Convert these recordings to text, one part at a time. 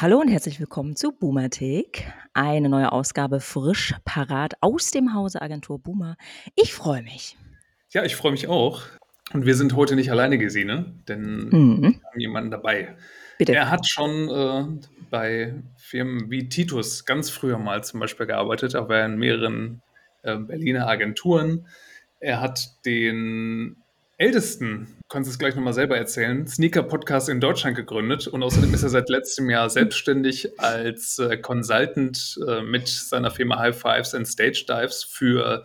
Hallo und herzlich willkommen zu Boomerthek. Eine neue Ausgabe frisch parat aus dem Hause Agentur Boomer. Ich freue mich. Ja, ich freue mich auch. Und wir sind heute nicht alleine, Gesine, denn mhm. wir haben jemanden dabei. Bitte. Er hat schon äh, bei Firmen wie Titus ganz früher mal zum Beispiel gearbeitet, aber in mehreren äh, Berliner Agenturen. Er hat den ältesten, du kannst es gleich nochmal selber erzählen, Sneaker-Podcast in Deutschland gegründet und außerdem ist er seit letztem Jahr selbstständig als äh, Consultant äh, mit seiner Firma High Fives and Stage Dives für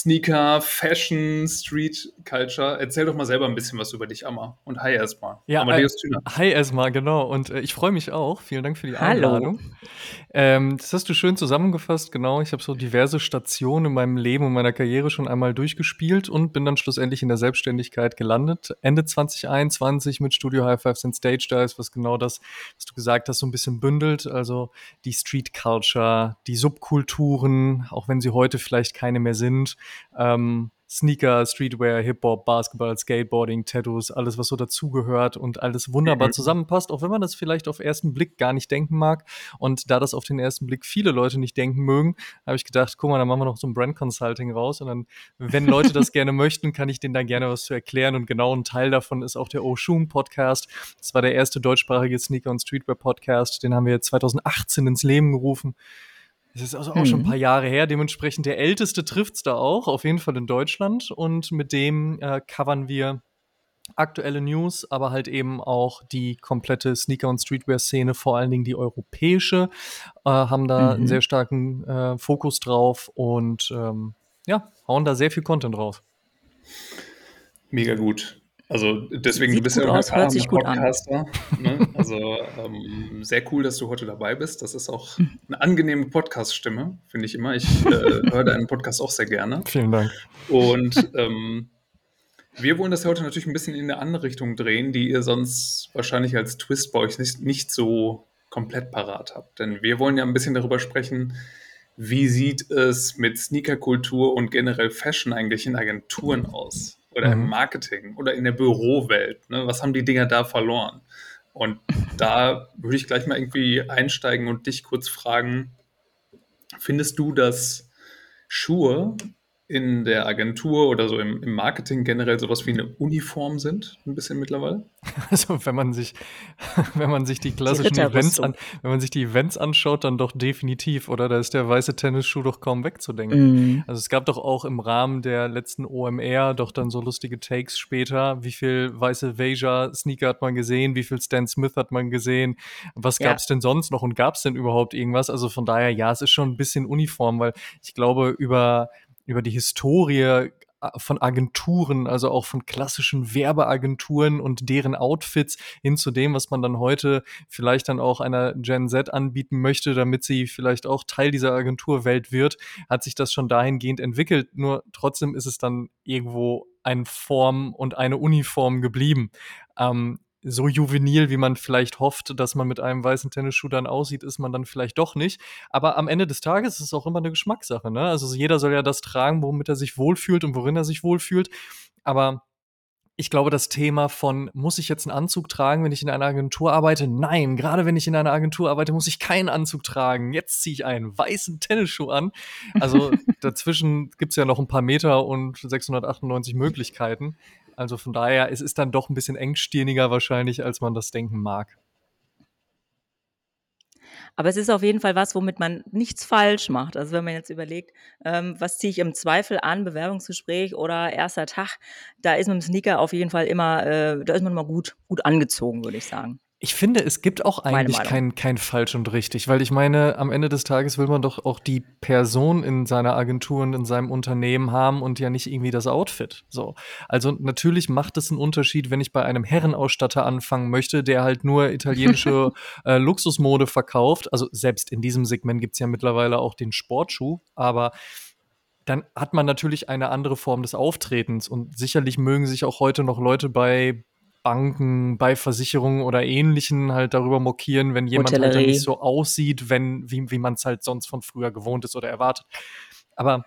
Sneaker, Fashion, Street Culture. Erzähl doch mal selber ein bisschen was über dich, Amma. Und hi erstmal. Ja, Amadeus äh, Hi erstmal, genau. Und äh, ich freue mich auch. Vielen Dank für die Einladung. Ähm, das hast du schön zusammengefasst, genau. Ich habe so diverse Stationen in meinem Leben und meiner Karriere schon einmal durchgespielt und bin dann schlussendlich in der Selbstständigkeit gelandet. Ende 2021 mit Studio High Fives and Stage Dives, was genau das, was du gesagt hast, so ein bisschen bündelt. Also die Street Culture, die Subkulturen, auch wenn sie heute vielleicht keine mehr sind ähm, Sneaker, Streetwear, Hip-Hop, Basketball, Skateboarding, Tattoos, alles, was so dazugehört und alles wunderbar mhm. zusammenpasst, auch wenn man das vielleicht auf ersten Blick gar nicht denken mag. Und da das auf den ersten Blick viele Leute nicht denken mögen, habe ich gedacht, guck mal, dann machen wir noch so ein Brand Consulting raus. Und dann, wenn Leute das gerne möchten, kann ich denen da gerne was zu erklären. Und genau ein Teil davon ist auch der Oshun Podcast. Das war der erste deutschsprachige Sneaker- und Streetwear-Podcast. Den haben wir 2018 ins Leben gerufen. Das ist also auch mhm. schon ein mhm. paar Jahre her. Dementsprechend der älteste trifft es da auch, auf jeden Fall in Deutschland. Und mit dem äh, covern wir aktuelle News, aber halt eben auch die komplette Sneaker- und Streetwear-Szene, vor allen Dingen die europäische, äh, haben da mhm. einen sehr starken äh, Fokus drauf und ähm, ja, hauen da sehr viel Content raus. Mega gut. Also deswegen, Sieht du bist ja auch ein erfahrener Podcaster. Ne? Also ähm, sehr cool, dass du heute dabei bist. Das ist auch eine angenehme Podcast-Stimme, finde ich immer. Ich äh, höre deinen Podcast auch sehr gerne. Vielen Dank. Und ähm, wir wollen das heute natürlich ein bisschen in eine andere Richtung drehen, die ihr sonst wahrscheinlich als Twist bei euch nicht, nicht so komplett parat habt. Denn wir wollen ja ein bisschen darüber sprechen, wie sieht es mit Sneakerkultur und generell Fashion eigentlich in Agenturen aus? Oder mhm. im Marketing oder in der Bürowelt. Ne? Was haben die Dinger da verloren? Und da würde ich gleich mal irgendwie einsteigen und dich kurz fragen, findest du, dass Schuhe in der Agentur oder so im, im, Marketing generell sowas wie eine Uniform sind, ein bisschen mittlerweile? Also wenn man sich, wenn man sich die klassischen die Events an, wenn man sich die Events anschaut, dann doch definitiv, oder? Da ist der weiße Tennisschuh doch kaum wegzudenken. Mhm. Also es gab doch auch im Rahmen der letzten OMR doch dann so lustige Takes später, wie viel weiße Veja Sneaker hat man gesehen, wie viel Stan Smith hat man gesehen, was ja. gab es denn sonst noch und gab es denn überhaupt irgendwas? Also von daher, ja, es ist schon ein bisschen uniform, weil ich glaube, über über die Historie äh, von Agenturen, also auch von klassischen Werbeagenturen und deren Outfits hin zu dem, was man dann heute vielleicht dann auch einer Gen Z anbieten möchte, damit sie vielleicht auch Teil dieser Agenturwelt wird, hat sich das schon dahingehend entwickelt. Nur trotzdem ist es dann irgendwo eine Form und eine Uniform geblieben. Ähm, so juvenil, wie man vielleicht hofft, dass man mit einem weißen Tennisschuh dann aussieht, ist man dann vielleicht doch nicht. Aber am Ende des Tages ist es auch immer eine Geschmackssache. Ne? Also jeder soll ja das tragen, womit er sich wohlfühlt und worin er sich wohlfühlt. Aber ich glaube, das Thema von, muss ich jetzt einen Anzug tragen, wenn ich in einer Agentur arbeite? Nein, gerade wenn ich in einer Agentur arbeite, muss ich keinen Anzug tragen. Jetzt ziehe ich einen weißen Tennisschuh an. Also dazwischen gibt es ja noch ein paar Meter und 698 Möglichkeiten. Also von daher, es ist dann doch ein bisschen engstirniger wahrscheinlich, als man das denken mag. Aber es ist auf jeden Fall was, womit man nichts falsch macht. Also wenn man jetzt überlegt, ähm, was ziehe ich im Zweifel an, Bewerbungsgespräch oder erster Tag, da ist mit dem Sneaker auf jeden Fall immer, äh, da ist man immer gut, gut angezogen, würde ich sagen. Ich finde, es gibt auch eigentlich kein, kein falsch und richtig, weil ich meine, am Ende des Tages will man doch auch die Person in seiner Agentur und in seinem Unternehmen haben und ja nicht irgendwie das Outfit. So. Also natürlich macht es einen Unterschied, wenn ich bei einem Herrenausstatter anfangen möchte, der halt nur italienische äh, Luxusmode verkauft. Also selbst in diesem Segment gibt es ja mittlerweile auch den Sportschuh, aber dann hat man natürlich eine andere Form des Auftretens und sicherlich mögen sich auch heute noch Leute bei Banken, bei Versicherungen oder Ähnlichen halt darüber mokieren, wenn jemand halt nicht so aussieht, wenn, wie, wie man es halt sonst von früher gewohnt ist oder erwartet. Aber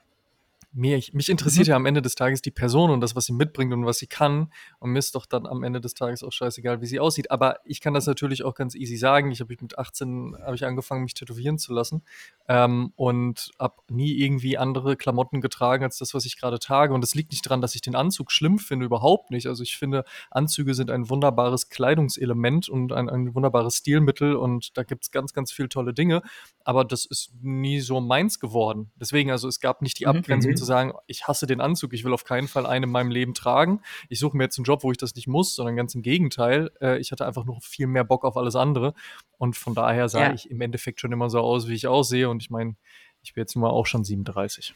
mir, mich interessiert mhm. ja am Ende des Tages die Person und das, was sie mitbringt und was sie kann. Und mir ist doch dann am Ende des Tages auch scheißegal, wie sie aussieht. Aber ich kann das natürlich auch ganz easy sagen. Ich habe mit 18 habe ich angefangen, mich tätowieren zu lassen ähm, und habe nie irgendwie andere Klamotten getragen als das, was ich gerade trage. Und das liegt nicht daran, dass ich den Anzug schlimm finde, überhaupt nicht. Also ich finde, Anzüge sind ein wunderbares Kleidungselement und ein, ein wunderbares Stilmittel und da gibt es ganz, ganz viele tolle Dinge. Aber das ist nie so meins geworden. Deswegen, also es gab nicht die mhm, Abgrenzung mhm. Zu sagen, ich hasse den Anzug, ich will auf keinen Fall einen in meinem Leben tragen. Ich suche mir jetzt einen Job, wo ich das nicht muss, sondern ganz im Gegenteil. Äh, ich hatte einfach noch viel mehr Bock auf alles andere. Und von daher sah ja. ich im Endeffekt schon immer so aus, wie ich aussehe. Und ich meine, ich bin jetzt immer auch schon 37.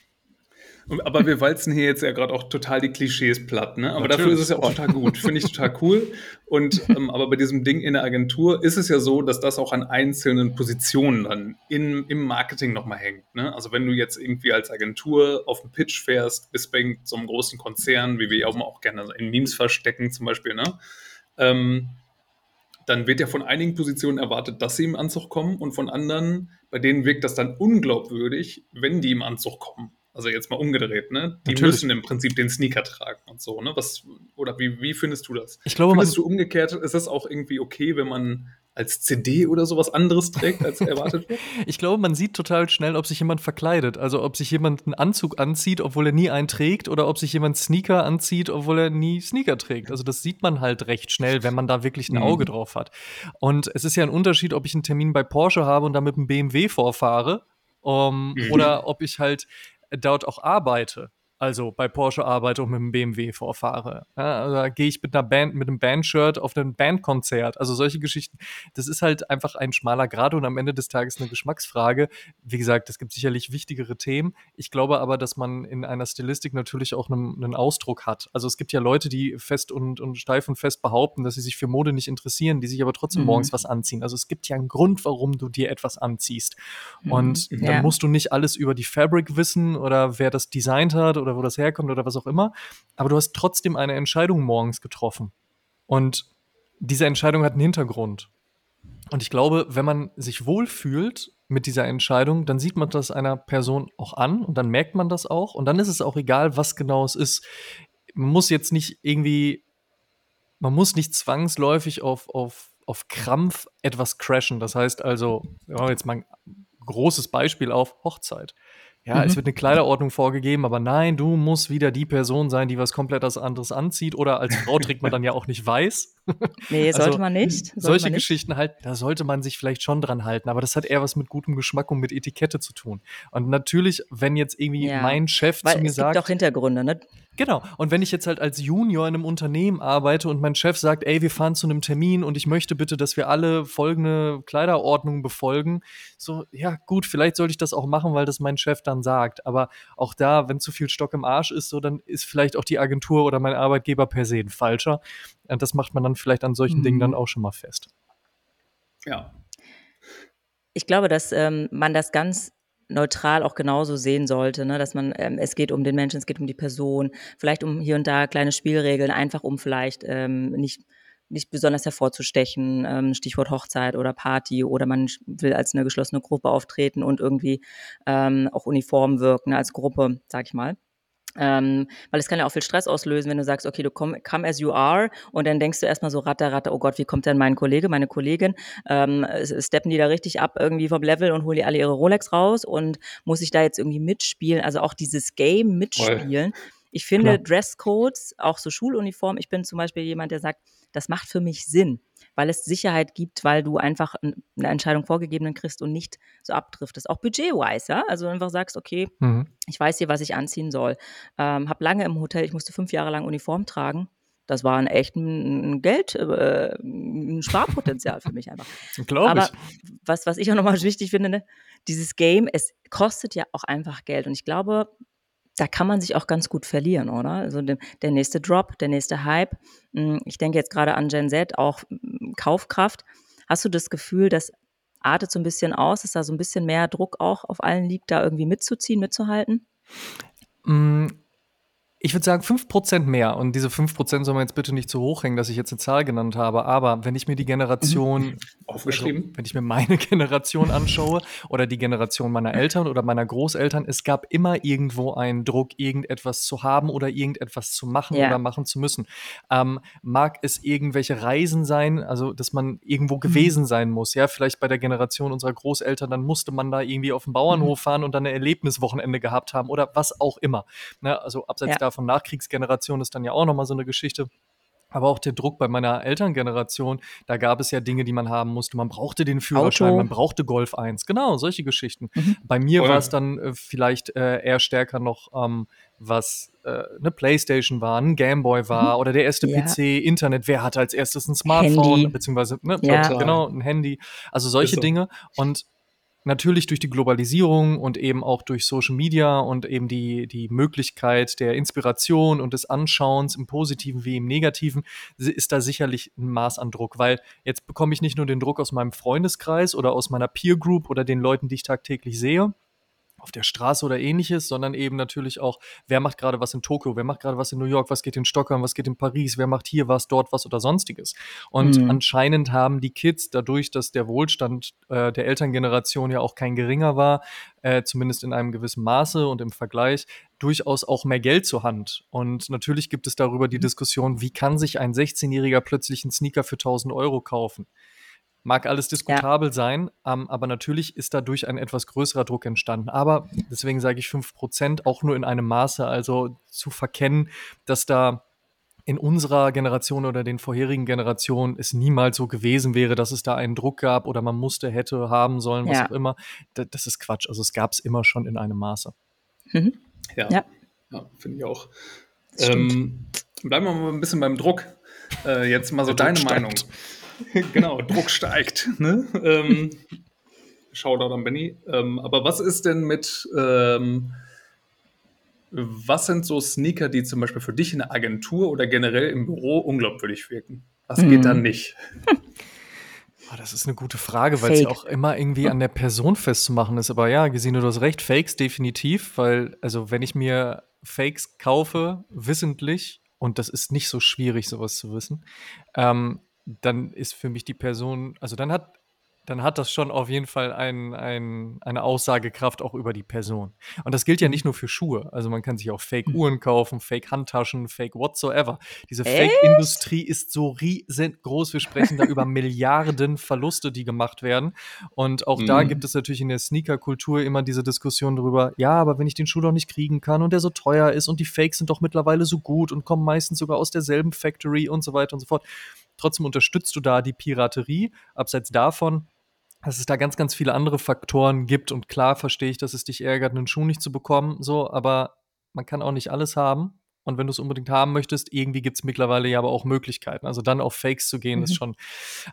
Aber wir walzen hier jetzt ja gerade auch total die Klischees platt, ne? Aber Natürlich. dafür ist es ja auch total gut. Finde ich total cool. Und ähm, aber bei diesem Ding in der Agentur ist es ja so, dass das auch an einzelnen Positionen dann in, im Marketing nochmal hängt. Ne? Also wenn du jetzt irgendwie als Agentur auf den Pitch fährst, bist bei so einem großen Konzern, wie wir auch gerne in Memes verstecken zum Beispiel, ne? Ähm, dann wird ja von einigen Positionen erwartet, dass sie im Anzug kommen und von anderen, bei denen wirkt das dann unglaubwürdig, wenn die im Anzug kommen. Also jetzt mal umgedreht, ne? Die Natürlich. müssen im Prinzip den Sneaker tragen und so, ne? Was, oder wie, wie findest du das? Ich glaube, findest du umgekehrt, ist das auch irgendwie okay, wenn man als CD oder sowas anderes trägt, als erwartet wird? ich glaube, man sieht total schnell, ob sich jemand verkleidet. Also ob sich jemand einen Anzug anzieht, obwohl er nie einen trägt, oder ob sich jemand Sneaker anzieht, obwohl er nie Sneaker trägt. Also das sieht man halt recht schnell, wenn man da wirklich ein Auge mhm. drauf hat. Und es ist ja ein Unterschied, ob ich einen Termin bei Porsche habe und da mit einem BMW vorfahre. Um, mhm. Oder ob ich halt dort auch arbeite, also bei Porsche arbeite und mit dem BMW vorfahre. Ja, also da gehe ich mit einer Band, mit einem Bandshirt auf ein Bandkonzert. Also solche Geschichten. Das ist halt einfach ein schmaler Grad und am Ende des Tages eine Geschmacksfrage. Wie gesagt, es gibt sicherlich wichtigere Themen. Ich glaube aber, dass man in einer Stilistik natürlich auch einen, einen Ausdruck hat. Also es gibt ja Leute, die fest und, und steif und fest behaupten, dass sie sich für Mode nicht interessieren, die sich aber trotzdem mhm. morgens was anziehen. Also es gibt ja einen Grund, warum du dir etwas anziehst. Mhm. Und ja. dann musst du nicht alles über die Fabric wissen oder wer das designt hat oder wo das herkommt oder was auch immer. Aber du hast trotzdem eine Entscheidung morgens getroffen. Und diese Entscheidung hat einen Hintergrund. Und ich glaube, wenn man sich wohlfühlt mit dieser Entscheidung, dann sieht man das einer Person auch an und dann merkt man das auch. Und dann ist es auch egal, was genau es ist. Man muss jetzt nicht irgendwie, man muss nicht zwangsläufig auf, auf, auf Krampf etwas crashen. Das heißt also, jetzt mal ein großes Beispiel auf Hochzeit. Ja, mhm. es wird eine Kleiderordnung vorgegeben, aber nein, du musst wieder die Person sein, die was komplett anderes anzieht. Oder als Frau trägt man dann ja auch nicht weiß. Nee, sollte also, man nicht. Sollte solche man nicht. Geschichten halt, da sollte man sich vielleicht schon dran halten. Aber das hat eher was mit gutem Geschmack und mit Etikette zu tun. Und natürlich, wenn jetzt irgendwie ja, mein Chef zu mir es sagt. Es gibt auch Hintergründe, ne? Genau. Und wenn ich jetzt halt als Junior in einem Unternehmen arbeite und mein Chef sagt, ey, wir fahren zu einem Termin und ich möchte bitte, dass wir alle folgende Kleiderordnung befolgen, so, ja, gut, vielleicht sollte ich das auch machen, weil das mein Chef dann sagt. Aber auch da, wenn zu viel Stock im Arsch ist, so, dann ist vielleicht auch die Agentur oder mein Arbeitgeber per se ein falscher. Und das macht man dann vielleicht an solchen mhm. Dingen dann auch schon mal fest. Ja. Ich glaube, dass ähm, man das ganz neutral auch genauso sehen sollte, ne? dass man, ähm, es geht um den Menschen, es geht um die Person, vielleicht um hier und da kleine Spielregeln, einfach um vielleicht ähm, nicht nicht besonders hervorzustechen, ähm, Stichwort Hochzeit oder Party oder man will als eine geschlossene Gruppe auftreten und irgendwie ähm, auch uniform wirken als Gruppe, sag ich mal. Ähm, weil es kann ja auch viel Stress auslösen, wenn du sagst, okay, du komm, come as you are und dann denkst du erstmal so ratter, ratter, oh Gott, wie kommt denn mein Kollege, meine Kollegin? Ähm, steppen die da richtig ab irgendwie vom Level und holen die alle ihre Rolex raus und muss ich da jetzt irgendwie mitspielen? Also auch dieses Game mitspielen. Voll. Ich finde Klar. Dresscodes, auch so Schuluniform, ich bin zum Beispiel jemand, der sagt, das macht für mich Sinn, weil es Sicherheit gibt, weil du einfach eine Entscheidung vorgegeben kriegst und nicht so abdriftest. Auch budget-wise, ja. Also einfach sagst, okay, mhm. ich weiß hier, was ich anziehen soll. Ähm, hab lange im Hotel, ich musste fünf Jahre lang Uniform tragen. Das war ein echt ein Geld, äh, ein Sparpotenzial für mich einfach. Glaube Aber was, was ich auch nochmal wichtig finde, ne, dieses Game, es kostet ja auch einfach Geld. Und ich glaube, da kann man sich auch ganz gut verlieren, oder? Also der, nächste Drop, der nächste Hype. Hm, ich denke jetzt gerade an Gen Z, auch hm, Kaufkraft. Hast du das Gefühl, das artet so ein bisschen aus, dass da so ein bisschen mehr Druck auch auf allen liegt, da irgendwie mitzuziehen, mitzuhalten? Hm, Ich würde sagen 5% mehr. Und diese 5% soll man jetzt bitte nicht zu hoch hängen, dass ich jetzt eine Zahl genannt habe. Aber wenn ich mir die Generation, aufgeschrieben, also, wenn ich mir meine Generation anschaue oder die Generation meiner Eltern oder meiner Großeltern, es gab immer irgendwo einen Druck, irgendetwas zu haben oder irgendetwas zu machen ja. oder machen zu müssen. Ähm, mag es irgendwelche Reisen sein, also dass man irgendwo mhm. gewesen mhm. sein muss. Ja, vielleicht bei der Generation unserer Großeltern, dann musste man da irgendwie auf den Bauernhof mhm. fahren und dann ein Erlebniswochenende gehabt haben oder was auch immer. Ne, also abseits ja. davon von Nachkriegsgeneration ist dann ja auch nochmal so eine Geschichte. Aber auch der Druck bei meiner Elterngeneration, da gab es ja Dinge, die man haben musste. Man brauchte den Führerschein, Auto. man brauchte Golf 1. Genau, solche Geschichten. Mhm. Bei mir war es dann äh, vielleicht äh, eher stärker noch, ähm, was äh, eine Playstation war, ein Gameboy war mhm. oder der erste ja. PC, Internet. Wer hatte als erstes ein Smartphone, Handy. beziehungsweise, ne, ja. genau, ein Handy. Also solche so. Dinge. Und natürlich durch die Globalisierung und eben auch durch Social Media und eben die, die Möglichkeit der Inspiration und des Anschauens im Positiven wie im Negativen ist da sicherlich ein Maß an Druck, weil jetzt bekomme ich nicht nur den Druck aus meinem Freundeskreis oder aus meiner Peer Group oder den Leuten, die ich tagtäglich sehe, auf der Straße oder ähnliches, sondern eben natürlich auch, wer macht gerade was in Tokio, wer macht gerade was in New York, was geht in Stockholm, was geht in Paris, wer macht hier was, dort was oder sonstiges. Und mhm. anscheinend haben die Kids dadurch, dass der Wohlstand äh, der Elterngeneration ja auch kein geringer war, äh, zumindest in einem gewissen Maße und im Vergleich, durchaus auch mehr Geld zur Hand. Und natürlich gibt es darüber die mhm. Diskussion, wie kann sich ein 16-Jähriger plötzlich einen Sneaker für 1000 Euro kaufen? Mag alles diskutabel ja. sein, ähm, aber natürlich ist dadurch ein etwas größerer Druck entstanden. Aber deswegen sage ich 5% auch nur in einem Maße, also zu verkennen, dass da in unserer Generation oder den vorherigen Generationen es niemals so gewesen wäre, dass es da einen Druck gab oder man musste, hätte, haben sollen, was ja. auch immer. Das, das ist Quatsch. Also es gab es immer schon in einem Maße. Mhm. Ja, ja. ja finde ich auch. Ähm, bleiben wir mal ein bisschen beim Druck. Äh, jetzt mal so Der deine Meinung. genau, Druck steigt. Ne? Ähm, Shoutout an Benny. Ähm, aber was ist denn mit, ähm, was sind so Sneaker, die zum Beispiel für dich in der Agentur oder generell im Büro unglaubwürdig wirken? Was mhm. geht da nicht? Oh, das ist eine gute Frage, weil es ja auch immer irgendwie an der Person festzumachen ist. Aber ja, Gesine, du hast recht, Fakes definitiv, weil, also wenn ich mir Fakes kaufe, wissentlich, und das ist nicht so schwierig, sowas zu wissen, ähm, dann ist für mich die Person, also dann hat dann hat das schon auf jeden Fall ein, ein, eine Aussagekraft auch über die Person. Und das gilt ja nicht nur für Schuhe. Also man kann sich auch Fake-Uhren kaufen, Fake-Handtaschen, Fake whatsoever. Diese Fake-Industrie ist so riesengroß. Wir sprechen da über Milliarden Verluste, die gemacht werden. Und auch mhm. da gibt es natürlich in der Sneaker-Kultur immer diese Diskussion darüber, ja, aber wenn ich den Schuh doch nicht kriegen kann und der so teuer ist und die Fakes sind doch mittlerweile so gut und kommen meistens sogar aus derselben Factory und so weiter und so fort. Trotzdem unterstützt du da die Piraterie. Abseits davon, dass es da ganz, ganz viele andere Faktoren gibt. Und klar verstehe ich, dass es dich ärgert, einen Schuh nicht zu bekommen, so, aber man kann auch nicht alles haben. Und wenn du es unbedingt haben möchtest, irgendwie gibt es mittlerweile ja aber auch Möglichkeiten. Also dann auf Fakes zu gehen, mhm. ist schon,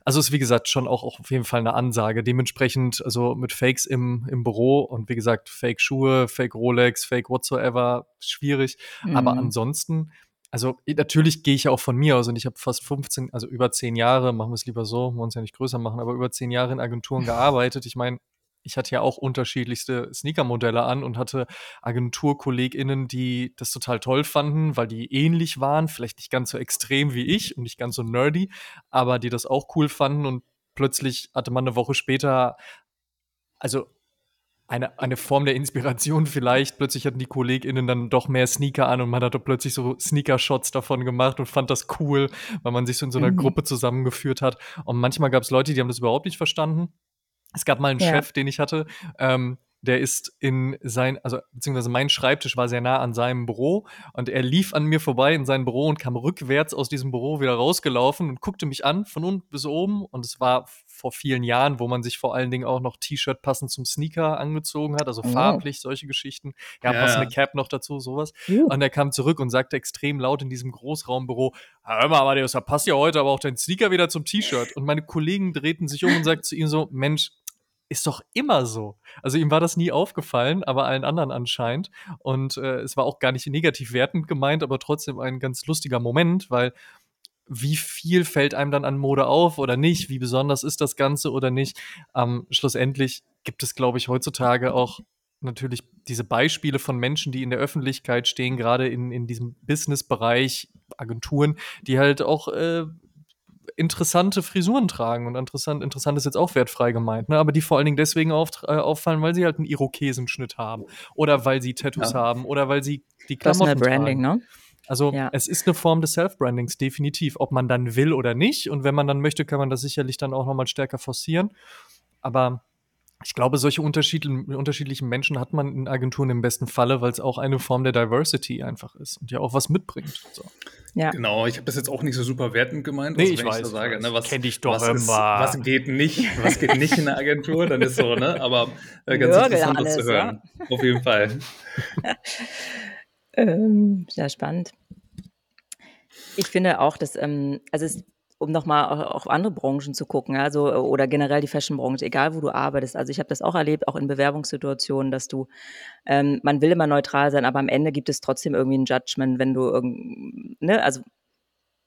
also ist wie gesagt schon auch, auch auf jeden Fall eine Ansage. Dementsprechend, also mit Fakes im, im Büro und wie gesagt, Fake-Schuhe, Fake Rolex, Fake whatsoever, schwierig. Mhm. Aber ansonsten, also natürlich gehe ich ja auch von mir aus und ich habe fast 15, also über 10 Jahre, machen wir es lieber so, wollen wir uns ja nicht größer machen, aber über 10 Jahre in Agenturen gearbeitet. Ich meine, ich hatte ja auch unterschiedlichste Sneaker-Modelle an und hatte AgenturkollegInnen, die das total toll fanden, weil die ähnlich waren, vielleicht nicht ganz so extrem wie ich und nicht ganz so nerdy, aber die das auch cool fanden und plötzlich hatte man eine Woche später, also eine, eine Form der Inspiration vielleicht. Plötzlich hatten die KollegInnen dann doch mehr Sneaker an und man hat doch plötzlich so Sneaker-Shots davon gemacht und fand das cool, weil man sich so in so einer mhm. Gruppe zusammengeführt hat. Und manchmal gab es Leute, die haben das überhaupt nicht verstanden. Es gab mal einen ja. Chef, den ich hatte, ähm, der ist in sein, also beziehungsweise mein Schreibtisch war sehr nah an seinem Büro und er lief an mir vorbei in sein Büro und kam rückwärts aus diesem Büro wieder rausgelaufen und guckte mich an von unten bis oben und es war vor vielen Jahren, wo man sich vor allen Dingen auch noch T-Shirt passend zum Sneaker angezogen hat, also oh. farblich solche Geschichten, ja, ja. passende Cap noch dazu, sowas. Uh. Und er kam zurück und sagte extrem laut in diesem Großraumbüro, hör mal, Amadeus, da passt ja heute aber auch dein Sneaker wieder zum T-Shirt. Und meine Kollegen drehten sich um und sagten zu ihm so, Mensch, ist doch immer so. Also ihm war das nie aufgefallen, aber allen anderen anscheinend. Und äh, es war auch gar nicht negativ wertend gemeint, aber trotzdem ein ganz lustiger Moment, weil wie viel fällt einem dann an Mode auf oder nicht? Wie besonders ist das Ganze oder nicht? Ähm, schlussendlich gibt es, glaube ich, heutzutage auch natürlich diese Beispiele von Menschen, die in der Öffentlichkeit stehen, gerade in, in diesem Business-Bereich, Agenturen, die halt auch äh, interessante Frisuren tragen. Und interessant, interessant ist jetzt auch wertfrei gemeint, ne? aber die vor allen Dingen deswegen auf, äh, auffallen, weil sie halt einen Irokesenschnitt haben oder weil sie Tattoos ja. haben oder weil sie die Klamotten Personal Branding, tragen. ne? Also ja. es ist eine Form des Self-Brandings, definitiv, ob man dann will oder nicht. Und wenn man dann möchte, kann man das sicherlich dann auch nochmal stärker forcieren. Aber ich glaube, solche unterschiedlichen Menschen hat man in Agenturen im besten Falle, weil es auch eine Form der Diversity einfach ist und ja auch was mitbringt. So. Ja. Genau, ich habe das jetzt auch nicht so super wertend gemeint. Nee, also, ich weiß. Ich so sage, ne, was, Kenn dich doch was, ist, was geht nicht, was geht nicht in der Agentur, dann ist so, ne? Aber äh, ganz Nörgel interessant alles, zu hören. Ja? Auf jeden Fall. ähm, sehr spannend. Ich finde auch, dass, ähm, also es um nochmal auf andere Branchen zu gucken, also oder generell die Fashion-Branche, egal wo du arbeitest. Also ich habe das auch erlebt, auch in Bewerbungssituationen, dass du, ähm, man will immer neutral sein, aber am Ende gibt es trotzdem irgendwie ein Judgment, wenn du irgend, ne, also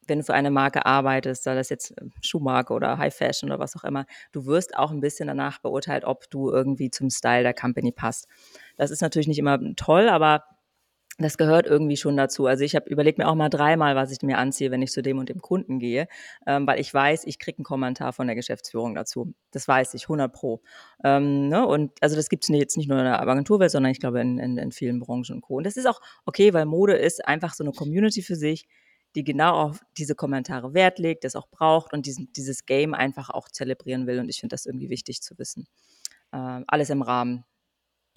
wenn du für eine Marke arbeitest, sei das jetzt Schuhmarke oder High Fashion oder was auch immer, du wirst auch ein bisschen danach beurteilt, ob du irgendwie zum Style der Company passt. Das ist natürlich nicht immer toll, aber das gehört irgendwie schon dazu. Also ich habe überlegt mir auch mal dreimal, was ich mir anziehe, wenn ich zu dem und dem Kunden gehe, ähm, weil ich weiß, ich kriege einen Kommentar von der Geschäftsführung dazu. Das weiß ich, 100 pro. Ähm, ne? Und also das gibt es jetzt nicht nur in der Agenturwelt, sondern ich glaube in, in, in vielen Branchen und Co. Und das ist auch okay, weil Mode ist einfach so eine Community für sich, die genau auf diese Kommentare Wert legt, das auch braucht und diesen, dieses Game einfach auch zelebrieren will. Und ich finde das irgendwie wichtig zu wissen. Ähm, alles im Rahmen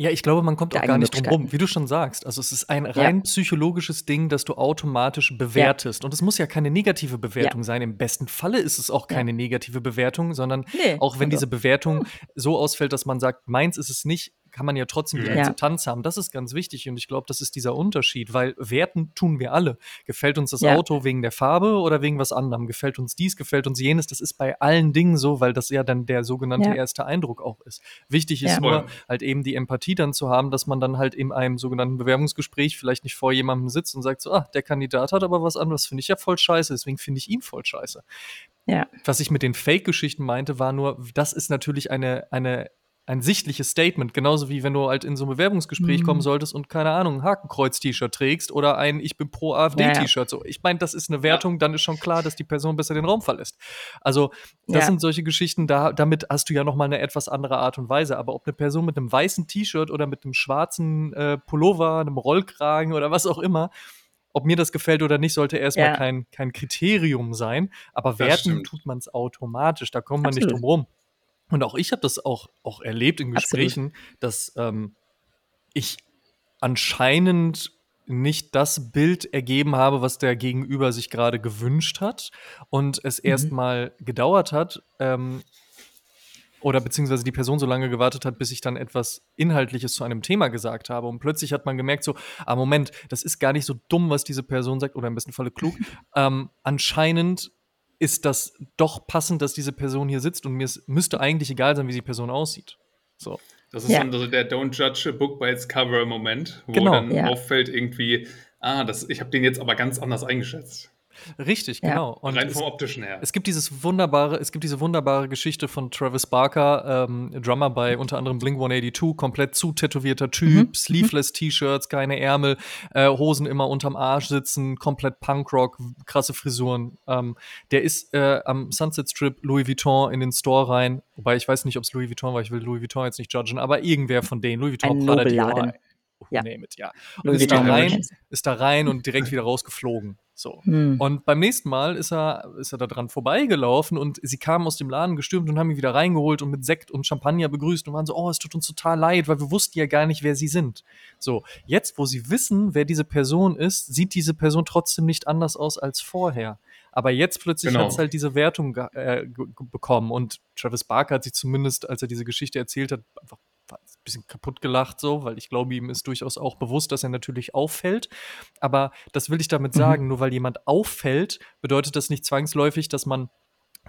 ja, ich glaube, man kommt auch gar nicht drum rum, wie du schon sagst. Also es ist ein rein ja. psychologisches Ding, das du automatisch bewertest. Ja. Und es muss ja keine negative Bewertung ja. sein. Im besten Falle ist es auch keine negative Bewertung, sondern nee, auch wenn also. diese Bewertung so ausfällt, dass man sagt, meins ist es nicht, kann man ja trotzdem die Akzeptanz haben. Das ist ganz wichtig und ich glaube, das ist dieser Unterschied, weil werten tun wir alle. Gefällt uns das ja. Auto wegen der Farbe oder wegen was anderem? Gefällt uns dies, gefällt uns jenes? Das ist bei allen Dingen so, weil das ja dann der sogenannte ja. erste Eindruck auch ist. Wichtig ist ja. nur halt eben die Empathie dann zu haben, dass man dann halt in einem sogenannten Bewerbungsgespräch vielleicht nicht vor jemandem sitzt und sagt so, ah, der Kandidat hat aber was anderes, finde ich ja voll scheiße, deswegen finde ich ihn voll scheiße. Ja. Was ich mit den Fake-Geschichten meinte, war nur, das ist natürlich eine, eine ein sichtliches Statement, genauso wie wenn du halt in so ein Bewerbungsgespräch mhm. kommen solltest und keine Ahnung, ein Hakenkreuz-T-Shirt trägst oder ein Ich bin pro AfD-T-Shirt. So, ich meine, das ist eine Wertung, ja. dann ist schon klar, dass die Person besser den Raum verlässt. Also, das ja. sind solche Geschichten, da, damit hast du ja nochmal eine etwas andere Art und Weise. Aber ob eine Person mit einem weißen T-Shirt oder mit einem schwarzen äh, Pullover, einem Rollkragen oder was auch immer, ob mir das gefällt oder nicht, sollte erstmal ja. kein, kein Kriterium sein. Aber werten tut man es automatisch. Da kommt man Absolut. nicht drum rum. Und auch ich habe das auch, auch erlebt in Gesprächen, Absolut. dass ähm, ich anscheinend nicht das Bild ergeben habe, was der Gegenüber sich gerade gewünscht hat und es mhm. erstmal gedauert hat ähm, oder beziehungsweise die Person so lange gewartet hat, bis ich dann etwas Inhaltliches zu einem Thema gesagt habe und plötzlich hat man gemerkt so, ah Moment, das ist gar nicht so dumm, was diese Person sagt oder im besten Falle klug. ähm, anscheinend ist das doch passend, dass diese Person hier sitzt und mir müsste eigentlich egal sein, wie die Person aussieht. So. Das ist ja. dann so der Don't judge a book by its cover Moment, wo genau. dann ja. auffällt irgendwie, ah, das, ich habe den jetzt aber ganz anders eingeschätzt. Richtig, ja. genau. Und Rein vom optischen her. Es gibt dieses wunderbare, es gibt diese wunderbare Geschichte von Travis Barker, ähm, Drummer bei unter anderem Blink 182, komplett zu tätowierter Typ, mhm. sleeveless T-Shirts, keine Ärmel, äh, Hosen immer unterm Arsch sitzen, komplett Punkrock, krasse Frisuren. Ähm, der ist äh, am Sunset Strip Louis Vuitton in den Store rein, wobei ich weiß nicht, ob es Louis Vuitton war, ich will Louis Vuitton jetzt nicht judgen, aber irgendwer von denen, Louis Vuitton, Ein Prada, Dior, ja. name it, ja. Und ist da, rein, ist da rein und direkt wieder rausgeflogen. So. Hm. Und beim nächsten Mal ist er, ist er da dran vorbeigelaufen und sie kamen aus dem Laden gestürmt und haben ihn wieder reingeholt und mit Sekt und Champagner begrüßt und waren so, oh, es tut uns total leid, weil wir wussten ja gar nicht, wer sie sind. So, jetzt, wo sie wissen, wer diese Person ist, sieht diese Person trotzdem nicht anders aus als vorher. Aber jetzt plötzlich genau. hat es halt diese Wertung äh, bekommen und Travis Barker hat sich zumindest, als er diese Geschichte erzählt hat, einfach ein bisschen kaputt gelacht so, weil ich glaube, ihm ist durchaus auch bewusst, dass er natürlich auffällt. Aber das will ich damit mhm. sagen, nur weil jemand auffällt, bedeutet das nicht zwangsläufig, dass man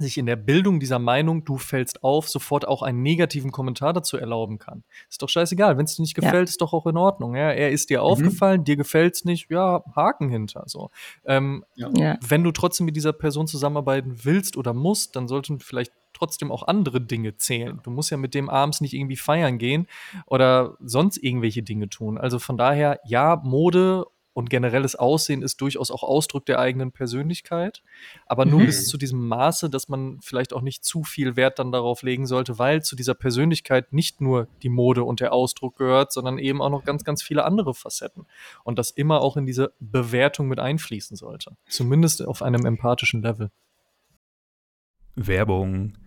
sich in der Bildung dieser Meinung, du fällst auf, sofort auch einen negativen Kommentar dazu erlauben kann. Ist doch scheißegal. Wenn es dir nicht gefällt, ja. ist doch auch in Ordnung. Ja? Er ist dir mhm. aufgefallen, dir gefällt es nicht, ja, Haken hinter. So. Ähm, ja. Wenn du trotzdem mit dieser Person zusammenarbeiten willst oder musst, dann sollten vielleicht trotzdem auch andere Dinge zählen. Du musst ja mit dem abends nicht irgendwie feiern gehen oder sonst irgendwelche Dinge tun. Also von daher, ja, Mode und generelles Aussehen ist durchaus auch Ausdruck der eigenen Persönlichkeit, aber nur mhm. bis zu diesem Maße, dass man vielleicht auch nicht zu viel Wert dann darauf legen sollte, weil zu dieser Persönlichkeit nicht nur die Mode und der Ausdruck gehört, sondern eben auch noch ganz, ganz viele andere Facetten und das immer auch in diese Bewertung mit einfließen sollte, zumindest auf einem empathischen Level. Werbung.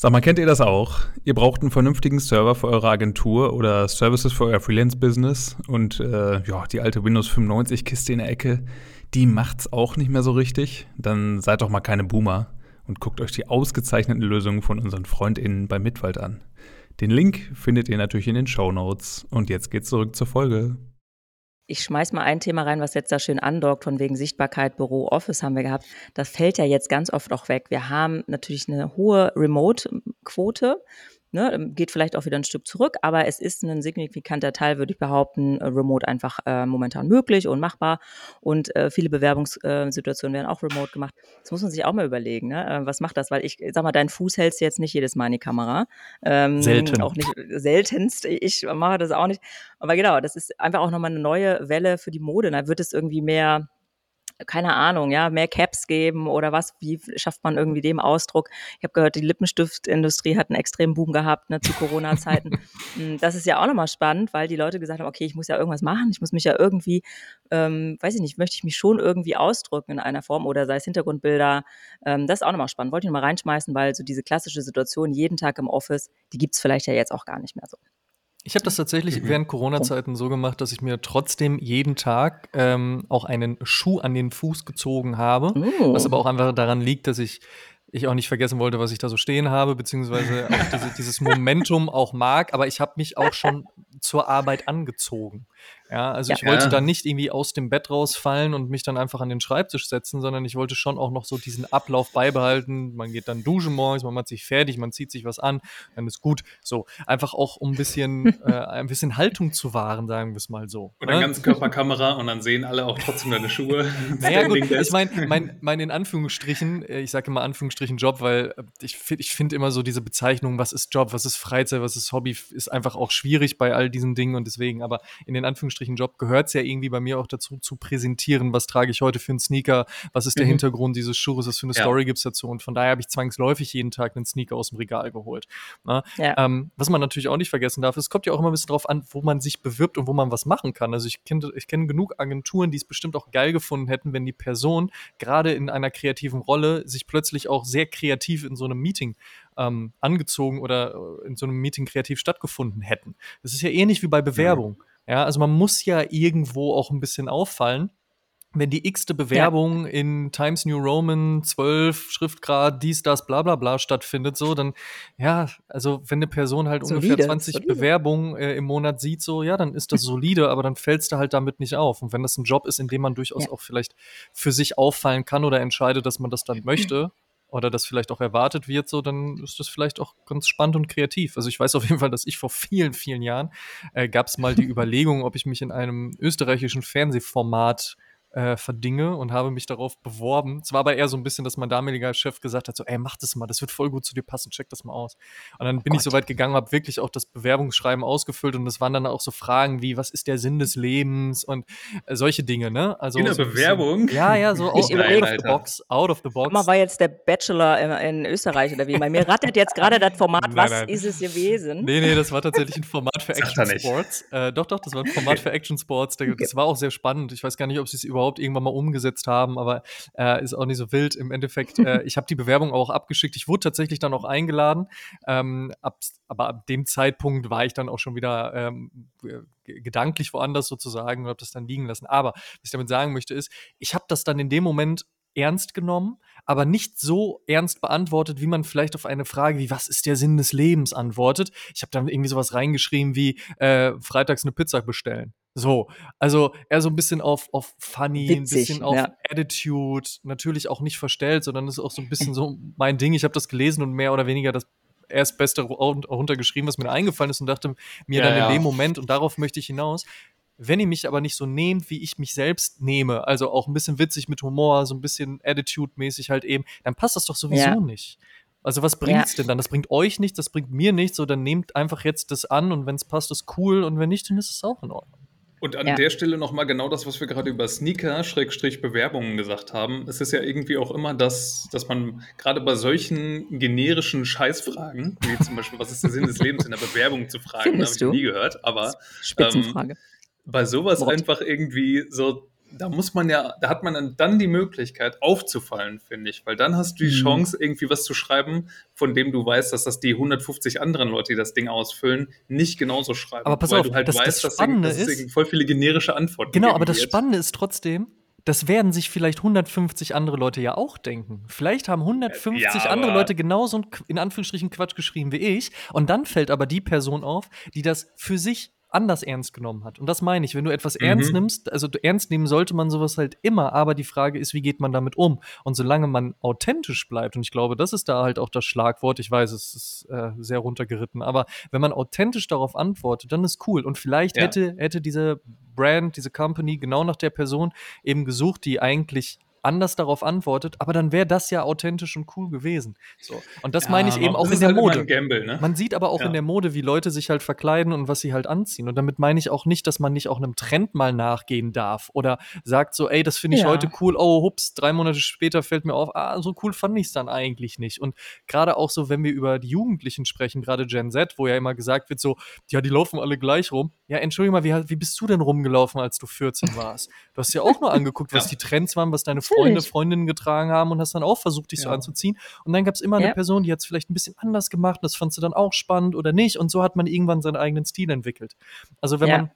Sag mal, kennt ihr das auch? Ihr braucht einen vernünftigen Server für eure Agentur oder Services für euer Freelance-Business und äh, ja, die alte Windows 95-Kiste in der Ecke, die macht's auch nicht mehr so richtig. Dann seid doch mal keine Boomer und guckt euch die ausgezeichneten Lösungen von unseren FreundInnen bei Mitwald an. Den Link findet ihr natürlich in den Show Notes. Und jetzt geht's zurück zur Folge ich schmeiß mal ein Thema rein, was jetzt da schön andockt, von wegen Sichtbarkeit, Büro, Office haben wir gehabt. Das fällt ja jetzt ganz oft auch weg. Wir haben natürlich eine hohe Remote-Quote. Ne, ähm, geht vielleicht auch wieder ein Stück zurück, aber es ist ein signifikanter Teil, würde ich behaupten, äh, remote einfach äh, momentan möglich und machbar. Und äh, viele Bewerbungssituationen werden auch remote gemacht. Das muss man sich auch mal überlegen. Ne? Äh, was macht das? Weil ich sag mal, deinen Fuß hältst du jetzt nicht jedes Mal in die Kamera. Ähm, Selten. Auch nicht seltenst. Ich mache das auch nicht. Aber genau, das ist einfach auch nochmal eine neue Welle für die Mode. Da wird es irgendwie mehr keine Ahnung, ja, mehr Caps geben oder was, wie schafft man irgendwie dem Ausdruck? Ich habe gehört, die Lippenstiftindustrie hat einen extremen Boom gehabt ne, zu Corona-Zeiten. Hm, das ist ja auch nochmal spannend, weil die Leute gesagt haben, okay, ich muss ja irgendwas machen, ich muss mich ja irgendwie, ähm, weiß ich nicht, möchte ich mich schon irgendwie ausdrücken in einer Form oder sei es Hintergrundbilder. Ähm, das ist auch nochmal spannend. Wollte ich nochmal reinschmeißen, weil so diese klassische Situation jeden Tag im Office, die gibt's vielleicht ja jetzt auch gar nicht mehr so. Ich habe das tatsächlich mhm. während Corona-Zeiten so gemacht, dass ich mir trotzdem jeden Tag ähm, auch einen Schuh an den Fuß gezogen habe. Oh. Was aber auch einfach daran liegt, dass ich ich auch nicht vergessen wollte, was ich da so stehen habe, beziehungsweise auch diese, dieses Momentum auch mag, aber ich habe mich auch schon zur Arbeit angezogen. Ja, also ja, ich wollte ja. dann nicht irgendwie aus dem Bett rausfallen und mich dann einfach an den Schreibtisch setzen, sondern ich wollte schon auch noch so diesen Ablauf beibehalten. Man geht dann duschen morgens, man macht sich fertig, man zieht sich was an, dann ist gut. So, einfach auch um ein bisschen, äh, ein bisschen Haltung zu wahren, sagen wir es mal so. Oder ne? Ganzkörperkamera und dann sehen alle auch trotzdem deine Schuhe. naja, gut, ich meine, mein, mein in Anführungsstrichen, äh, ich sage immer Anführungsstrichen Job, weil äh, ich finde ich find immer so diese Bezeichnung, was ist Job, was ist Freizeit, was ist Hobby, ist einfach auch schwierig bei all diesen Dingen und deswegen, aber in den Anführungsstrichen Job gehört es ja irgendwie bei mir auch dazu, zu präsentieren, was trage ich heute für einen Sneaker, was ist der mhm. Hintergrund dieses Schuhs, was für eine ja. Story gibt es dazu. Und von daher habe ich zwangsläufig jeden Tag einen Sneaker aus dem Regal geholt. Ne? Ja. Ähm, was man natürlich auch nicht vergessen darf, es kommt ja auch immer ein bisschen drauf an, wo man sich bewirbt und wo man was machen kann. Also ich kenne ich kenn genug Agenturen, die es bestimmt auch geil gefunden hätten, wenn die Person gerade in einer kreativen Rolle sich plötzlich auch sehr kreativ in so einem Meeting ähm, angezogen oder äh, in so einem Meeting kreativ stattgefunden hätten. Das ist ja ähnlich wie bei Bewerbung. Mhm. Ja, also man muss ja irgendwo auch ein bisschen auffallen. Wenn die x-te Bewerbung ja. in Times New Roman 12 Schriftgrad, dies, das, bla bla bla stattfindet, so, dann, ja, also wenn eine Person halt solide, ungefähr 20 solide. Bewerbungen äh, im Monat sieht, so, ja, dann ist das solide, aber dann fällst du halt damit nicht auf. Und wenn das ein Job ist, in dem man durchaus ja. auch vielleicht für sich auffallen kann oder entscheidet, dass man das dann möchte, oder das vielleicht auch erwartet wird, so, dann ist das vielleicht auch ganz spannend und kreativ. Also ich weiß auf jeden Fall, dass ich vor vielen, vielen Jahren äh, gab es mal die Überlegung, ob ich mich in einem österreichischen Fernsehformat äh, verdinge und habe mich darauf beworben. Es war aber eher so ein bisschen, dass mein damaliger Chef gesagt hat, so, ey, mach das mal, das wird voll gut zu dir passen, check das mal aus. Und dann bin oh ich so weit gegangen, habe wirklich auch das Bewerbungsschreiben ausgefüllt und es waren dann auch so Fragen wie, was ist der Sinn des Lebens und äh, solche Dinge, ne? Also in der so Bewerbung? Bisschen, ja, ja, so out, out of the box, out of the box. Mal war jetzt der Bachelor in, in Österreich oder wie? Bei mir rattert jetzt gerade das Format, nein, was nein. ist es gewesen? Nee, nee, das war tatsächlich ein Format für Action Sports. Äh, doch, doch, das war ein Format für Action Sports. Das war auch sehr spannend. Ich weiß gar nicht, ob sie es überhaupt irgendwann mal umgesetzt umgesetzt haben, aber äh, ist auch nicht so wild. Im Endeffekt, äh, ich habe die Bewerbung auch abgeschickt. Ich wurde tatsächlich dann auch eingeladen. Ähm, ab, aber ab dem Zeitpunkt war ich dann auch schon wieder ähm, gedanklich woanders sozusagen und habe das dann liegen lassen. Aber was ich damit sagen möchte ist, ich habe das dann in dem Moment ernst genommen, aber nicht so ernst beantwortet, wie man vielleicht auf eine Frage wie, was ist der Sinn des Lebens antwortet. Ich habe dann irgendwie sowas reingeschrieben wie, äh, freitags eine Pizza bestellen. So, also eher so ein bisschen auf, auf funny, Witzig, ein bisschen auf ja. Attitude, natürlich auch nicht verstellt, sondern ist auch so ein bisschen so mein Ding. Ich habe das gelesen und mehr oder weniger das erstbeste runtergeschrieben, was mir eingefallen ist und dachte mir ja, dann in ja. dem Moment, und darauf möchte ich hinaus, wenn ihr mich aber nicht so nehmt, wie ich mich selbst nehme, also auch ein bisschen witzig mit Humor, so ein bisschen Attitude-mäßig halt eben, dann passt das doch sowieso ja. nicht. Also was bringt's ja. denn dann? Das bringt euch nichts, das bringt mir nichts. So, dann nehmt einfach jetzt das an und wenn es passt, ist cool und wenn nicht, dann ist es auch in Ordnung. Und an ja. der Stelle nochmal genau das, was wir gerade über Sneaker-Bewerbungen gesagt haben. Es ist ja irgendwie auch immer das, dass man gerade bei solchen generischen Scheißfragen, wie zum Beispiel, was ist der Sinn des Lebens in der Bewerbung zu fragen, habe ich nie gehört, aber Spitzenfrage. Ähm, bei sowas Wort. einfach irgendwie so da muss man ja, da hat man dann die Möglichkeit aufzufallen, finde ich, weil dann hast du die mhm. Chance, irgendwie was zu schreiben, von dem du weißt, dass das die 150 anderen Leute, die das Ding ausfüllen, nicht genauso schreiben. Aber pass weil auf, du halt das, weißt, das Spannende dass ist, voll viele generische Antworten Genau, aber das Spannende ist trotzdem, das werden sich vielleicht 150 andere Leute ja auch denken. Vielleicht haben 150 ja, andere Leute genauso in Anführungsstrichen Quatsch geschrieben wie ich. Und dann fällt aber die Person auf, die das für sich anders ernst genommen hat. Und das meine ich, wenn du etwas mhm. ernst nimmst, also ernst nehmen sollte man sowas halt immer, aber die Frage ist, wie geht man damit um? Und solange man authentisch bleibt, und ich glaube, das ist da halt auch das Schlagwort, ich weiß, es ist äh, sehr runtergeritten, aber wenn man authentisch darauf antwortet, dann ist cool. Und vielleicht ja. hätte, hätte diese Brand, diese Company genau nach der Person eben gesucht, die eigentlich anders darauf antwortet, aber dann wäre das ja authentisch und cool gewesen. So. Und das ja, meine ich eben auch in der halt Mode. Gamble, ne? Man sieht aber auch ja. in der Mode, wie Leute sich halt verkleiden und was sie halt anziehen. Und damit meine ich auch nicht, dass man nicht auch einem Trend mal nachgehen darf oder sagt so, ey, das finde ich ja. heute cool, oh, hups, drei Monate später fällt mir auf, ah, so cool fand ich es dann eigentlich nicht. Und gerade auch so, wenn wir über die Jugendlichen sprechen, gerade Gen Z, wo ja immer gesagt wird, so, ja, die laufen alle gleich rum. Ja, entschuldige mal, wie, wie bist du denn rumgelaufen, als du 14 warst? Du hast ja auch nur angeguckt, was die Trends waren, was deine Freunde, Freundinnen getragen haben und hast dann auch versucht, dich ja. so anzuziehen. Und dann gab es immer ja. eine Person, die hat es vielleicht ein bisschen anders gemacht, das fandst du dann auch spannend oder nicht. Und so hat man irgendwann seinen eigenen Stil entwickelt. Also wenn ja. man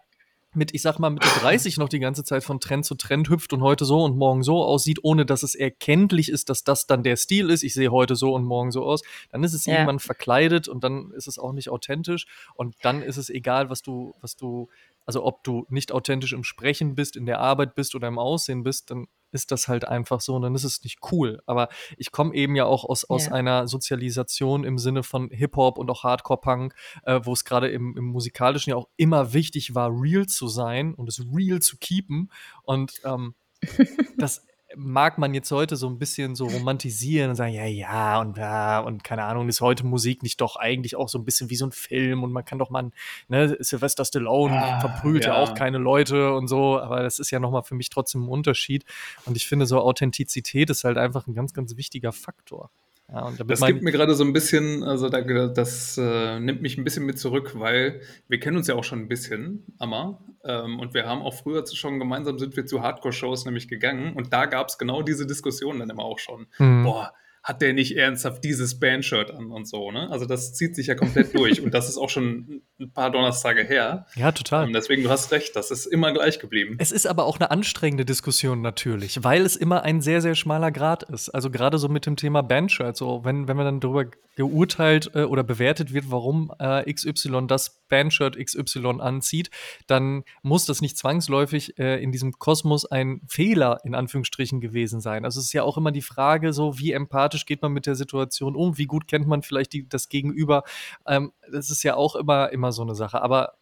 mit, ich sag mal, mit 30 noch die ganze Zeit von Trend zu Trend hüpft und heute so und morgen so aussieht, ohne dass es erkenntlich ist, dass das dann der Stil ist. Ich sehe heute so und morgen so aus. Dann ist es ja. irgendwann verkleidet und dann ist es auch nicht authentisch. Und dann ist es egal, was du, was du, also ob du nicht authentisch im Sprechen bist, in der Arbeit bist oder im Aussehen bist, dann ist das halt einfach so und dann ist es nicht cool. Aber ich komme eben ja auch aus, aus ja. einer Sozialisation im Sinne von Hip-Hop und auch Hardcore-Punk, äh, wo es gerade im, im, musikalischen ja auch immer wichtig war, real zu sein und es real zu keepen. Und ähm, das mag man jetzt heute so ein bisschen so romantisieren und sagen, ja, ja, und ja, und keine Ahnung, ist heute Musik nicht doch eigentlich auch so ein bisschen wie so ein Film und man kann doch mal, ne, Sylvester Stallone ah, verprügelt ja. ja. auch keine Leute und so, aber das ist ja nochmal für mich trotzdem ein Unterschied und ich finde so Authentizität ist halt einfach ein ganz, ganz wichtiger Faktor. Ja, das gibt mir gerade so ein bisschen, also da, das äh, nimmt mich ein bisschen mit zurück, weil wir kennen uns ja auch schon ein bisschen, Amma, ähm, und wir haben auch früher schon gemeinsam sind wir zu Hardcore-Shows nämlich gegangen und da gab es genau diese Diskussion dann immer auch schon. Mhm. Boah, hat der nicht ernsthaft dieses Bandshirt an und so, ne? Also das zieht sich ja komplett durch und das ist auch schon ein paar Donnerstage her. Ja, total. Und deswegen, du hast recht, das ist immer gleich geblieben. Es ist aber auch eine anstrengende Diskussion natürlich, weil es immer ein sehr, sehr schmaler Grad ist. Also gerade so mit dem Thema Bandshirt, so wenn, wenn man dann darüber geurteilt äh, oder bewertet wird, warum äh, XY das Bandshirt XY anzieht, dann muss das nicht zwangsläufig äh, in diesem Kosmos ein Fehler in Anführungsstrichen gewesen sein. Also es ist ja auch immer die Frage, so wie empathisch geht man mit der Situation um, wie gut kennt man vielleicht die, das Gegenüber. Ähm, das ist ja auch immer, immer so eine Sache. Aber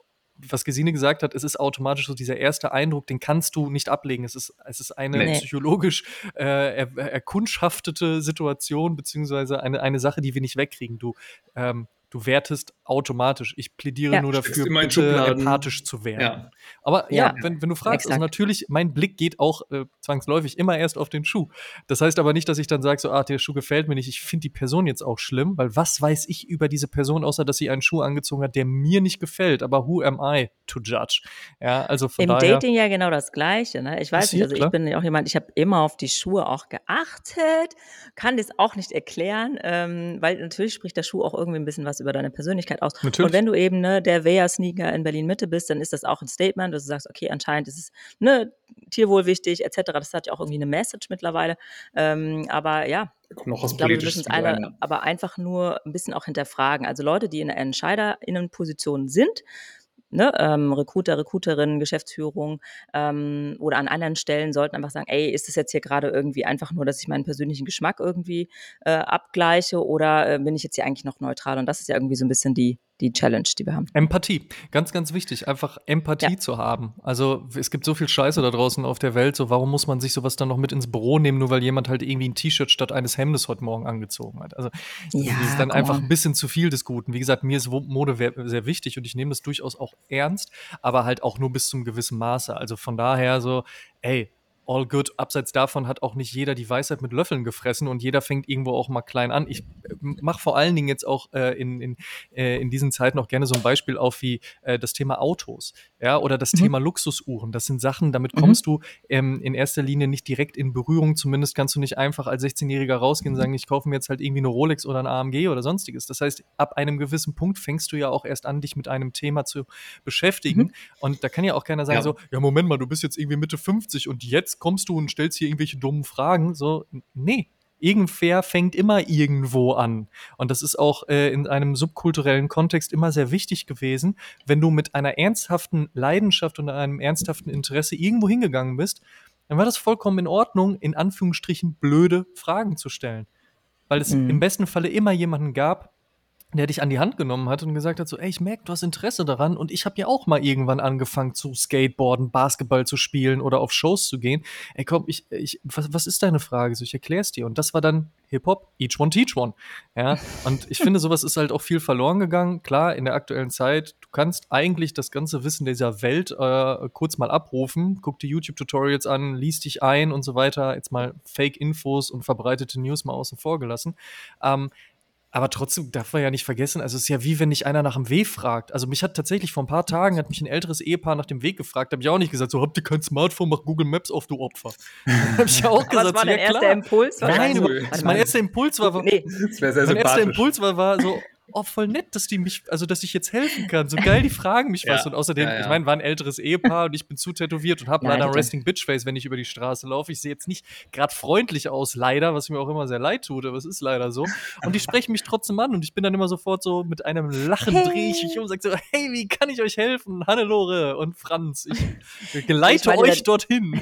was Gesine gesagt hat, es ist automatisch so dieser erste Eindruck, den kannst du nicht ablegen. Es ist, es ist eine nee. psychologisch äh, er, erkundschaftete Situation, beziehungsweise eine, eine Sache, die wir nicht wegkriegen. Du ähm, du wertest automatisch. Ich plädiere ja. nur dafür, bitte empathisch zu werden. Ja. Aber ja, ja, Wenn, wenn du fragst, also natürlich, mein Blick geht auch äh, zwangsläufig immer erst auf den Schuh. Das heißt aber nicht, dass ich dann sage, so, ah, der Schuh gefällt mir nicht, ich finde die Person jetzt auch schlimm, weil was weiß ich über diese Person, außer dass sie einen Schuh angezogen hat, der mir nicht gefällt. Aber who am I to judge? Ja, also von Im daher, Dating ja genau das Gleiche. Ne? Ich weiß nicht, also ich bin ja auch jemand, ich habe immer auf die Schuhe auch geachtet, kann das auch nicht erklären, ähm, weil natürlich spricht der Schuh auch irgendwie ein bisschen was über deine Persönlichkeit aus. Natürlich. Und wenn du eben ne, der Wehr-Sneaker in Berlin-Mitte bist, dann ist das auch ein Statement, dass du sagst, okay, anscheinend ist es ne, Tierwohl wichtig, etc. Das hat ja auch irgendwie eine Message mittlerweile. Ähm, aber ja, noch ich glaube, wir müssen es alle, aber einfach nur ein bisschen auch hinterfragen. Also Leute, die in der EntscheiderInnenposition sind, ne, ähm, Recruiter, Recruiterin, Geschäftsführung ähm, oder an anderen Stellen sollten einfach sagen, ey, ist das jetzt hier gerade irgendwie einfach nur, dass ich meinen persönlichen Geschmack irgendwie äh, abgleiche oder äh, bin ich jetzt hier eigentlich noch neutral? Und das ist ja irgendwie so ein bisschen die, die Challenge, die wir haben. Empathie, ganz, ganz wichtig, einfach Empathie ja. zu haben. Also es gibt so viel Scheiße da draußen auf der Welt, so warum muss man sich sowas dann noch mit ins Büro nehmen, nur weil jemand halt irgendwie ein T-Shirt statt eines Hemdes heute Morgen angezogen hat. Also ja, das ist dann einfach ein bisschen zu viel des Guten. Wie gesagt, mir ist Mode sehr wichtig und ich nehme das durchaus auch ernst, aber halt auch nur bis zum gewissen Maße. Also von daher so, ey, all good. Abseits davon hat auch nicht jeder die Weisheit mit Löffeln gefressen und jeder fängt irgendwo auch mal klein an. Ich äh, mache vor allen Dingen jetzt auch äh, in, in, äh, in diesen Zeiten auch gerne so ein Beispiel auf wie äh, das Thema Autos, ja, oder das mhm. Thema Luxusuhren. Das sind Sachen, damit mhm. kommst mhm. du ähm, in erster Linie nicht direkt in Berührung. Zumindest kannst du nicht einfach als 16-Jähriger rausgehen und sagen, ich kaufe mir jetzt halt irgendwie eine Rolex oder ein AMG oder sonstiges. Das heißt, ab einem gewissen Punkt fängst du ja auch erst an, dich mit einem Thema zu beschäftigen. Mhm. Und da kann ja auch keiner sagen ja. so, ja, Moment mal, du bist jetzt irgendwie Mitte 50 und jetzt kommst du und stellst hier irgendwelche dummen Fragen. So, nee. Irgendwer fängt immer irgendwo an. Und das ist auch äh, in einem subkulturellen Kontext immer sehr wichtig gewesen. Wenn du mit einer ernsthaften Leidenschaft und einem ernsthaften Interesse irgendwo hingegangen bist, dann war das vollkommen in Ordnung, in Anführungsstrichen blöde Fragen zu stellen. Weil es mhm. im besten Falle immer jemanden gab, der dich an die Hand genommen hat und gesagt hat, so, ey, ich merke, du hast Interesse daran und ich habe ja auch mal irgendwann angefangen zu Skateboarden, Basketball zu spielen oder auf Shows zu gehen. Ey, komm, ich, ich, was, was ist deine Frage? So, ich erklär's dir. Und das war dann Hip-Hop, each one teach one. Ja, und ich finde, sowas ist halt auch viel verloren gegangen. Klar, in der aktuellen Zeit, du kannst eigentlich das ganze Wissen dieser Welt äh, kurz mal abrufen, guck die YouTube-Tutorials an, liest dich ein und so weiter. Jetzt mal Fake-Infos und verbreitete News mal außen vor gelassen. Ähm, aber trotzdem darf man ja nicht vergessen, also es ist ja wie wenn dich einer nach dem Weg fragt. Also mich hat tatsächlich vor ein paar Tagen hat mich ein älteres Ehepaar nach dem Weg gefragt, habe ich auch nicht gesagt, so habt ihr kein Smartphone, mach Google Maps auf, du Opfer. habe ich auch gesagt, was war dein ja, erster Impuls? Nein, mein erster Impuls war, nee. das mein erster Impuls war, war so, oh, voll nett, dass die mich, also dass ich jetzt helfen kann. So geil, die fragen mich was. Und außerdem, ja, ja. ich meine, war ein älteres Ehepaar und ich bin zu tätowiert und habe leider ein Resting Bitch Face, wenn ich über die Straße laufe. Ich sehe jetzt nicht gerade freundlich aus, leider, was mir auch immer sehr leid tut, aber es ist leider so. Und die sprechen mich trotzdem an und ich bin dann immer sofort so mit einem Lachen hey. drehe ich mich um und sage so, hey, wie kann ich euch helfen? Hannelore und Franz, ich geleite ich euch dorthin.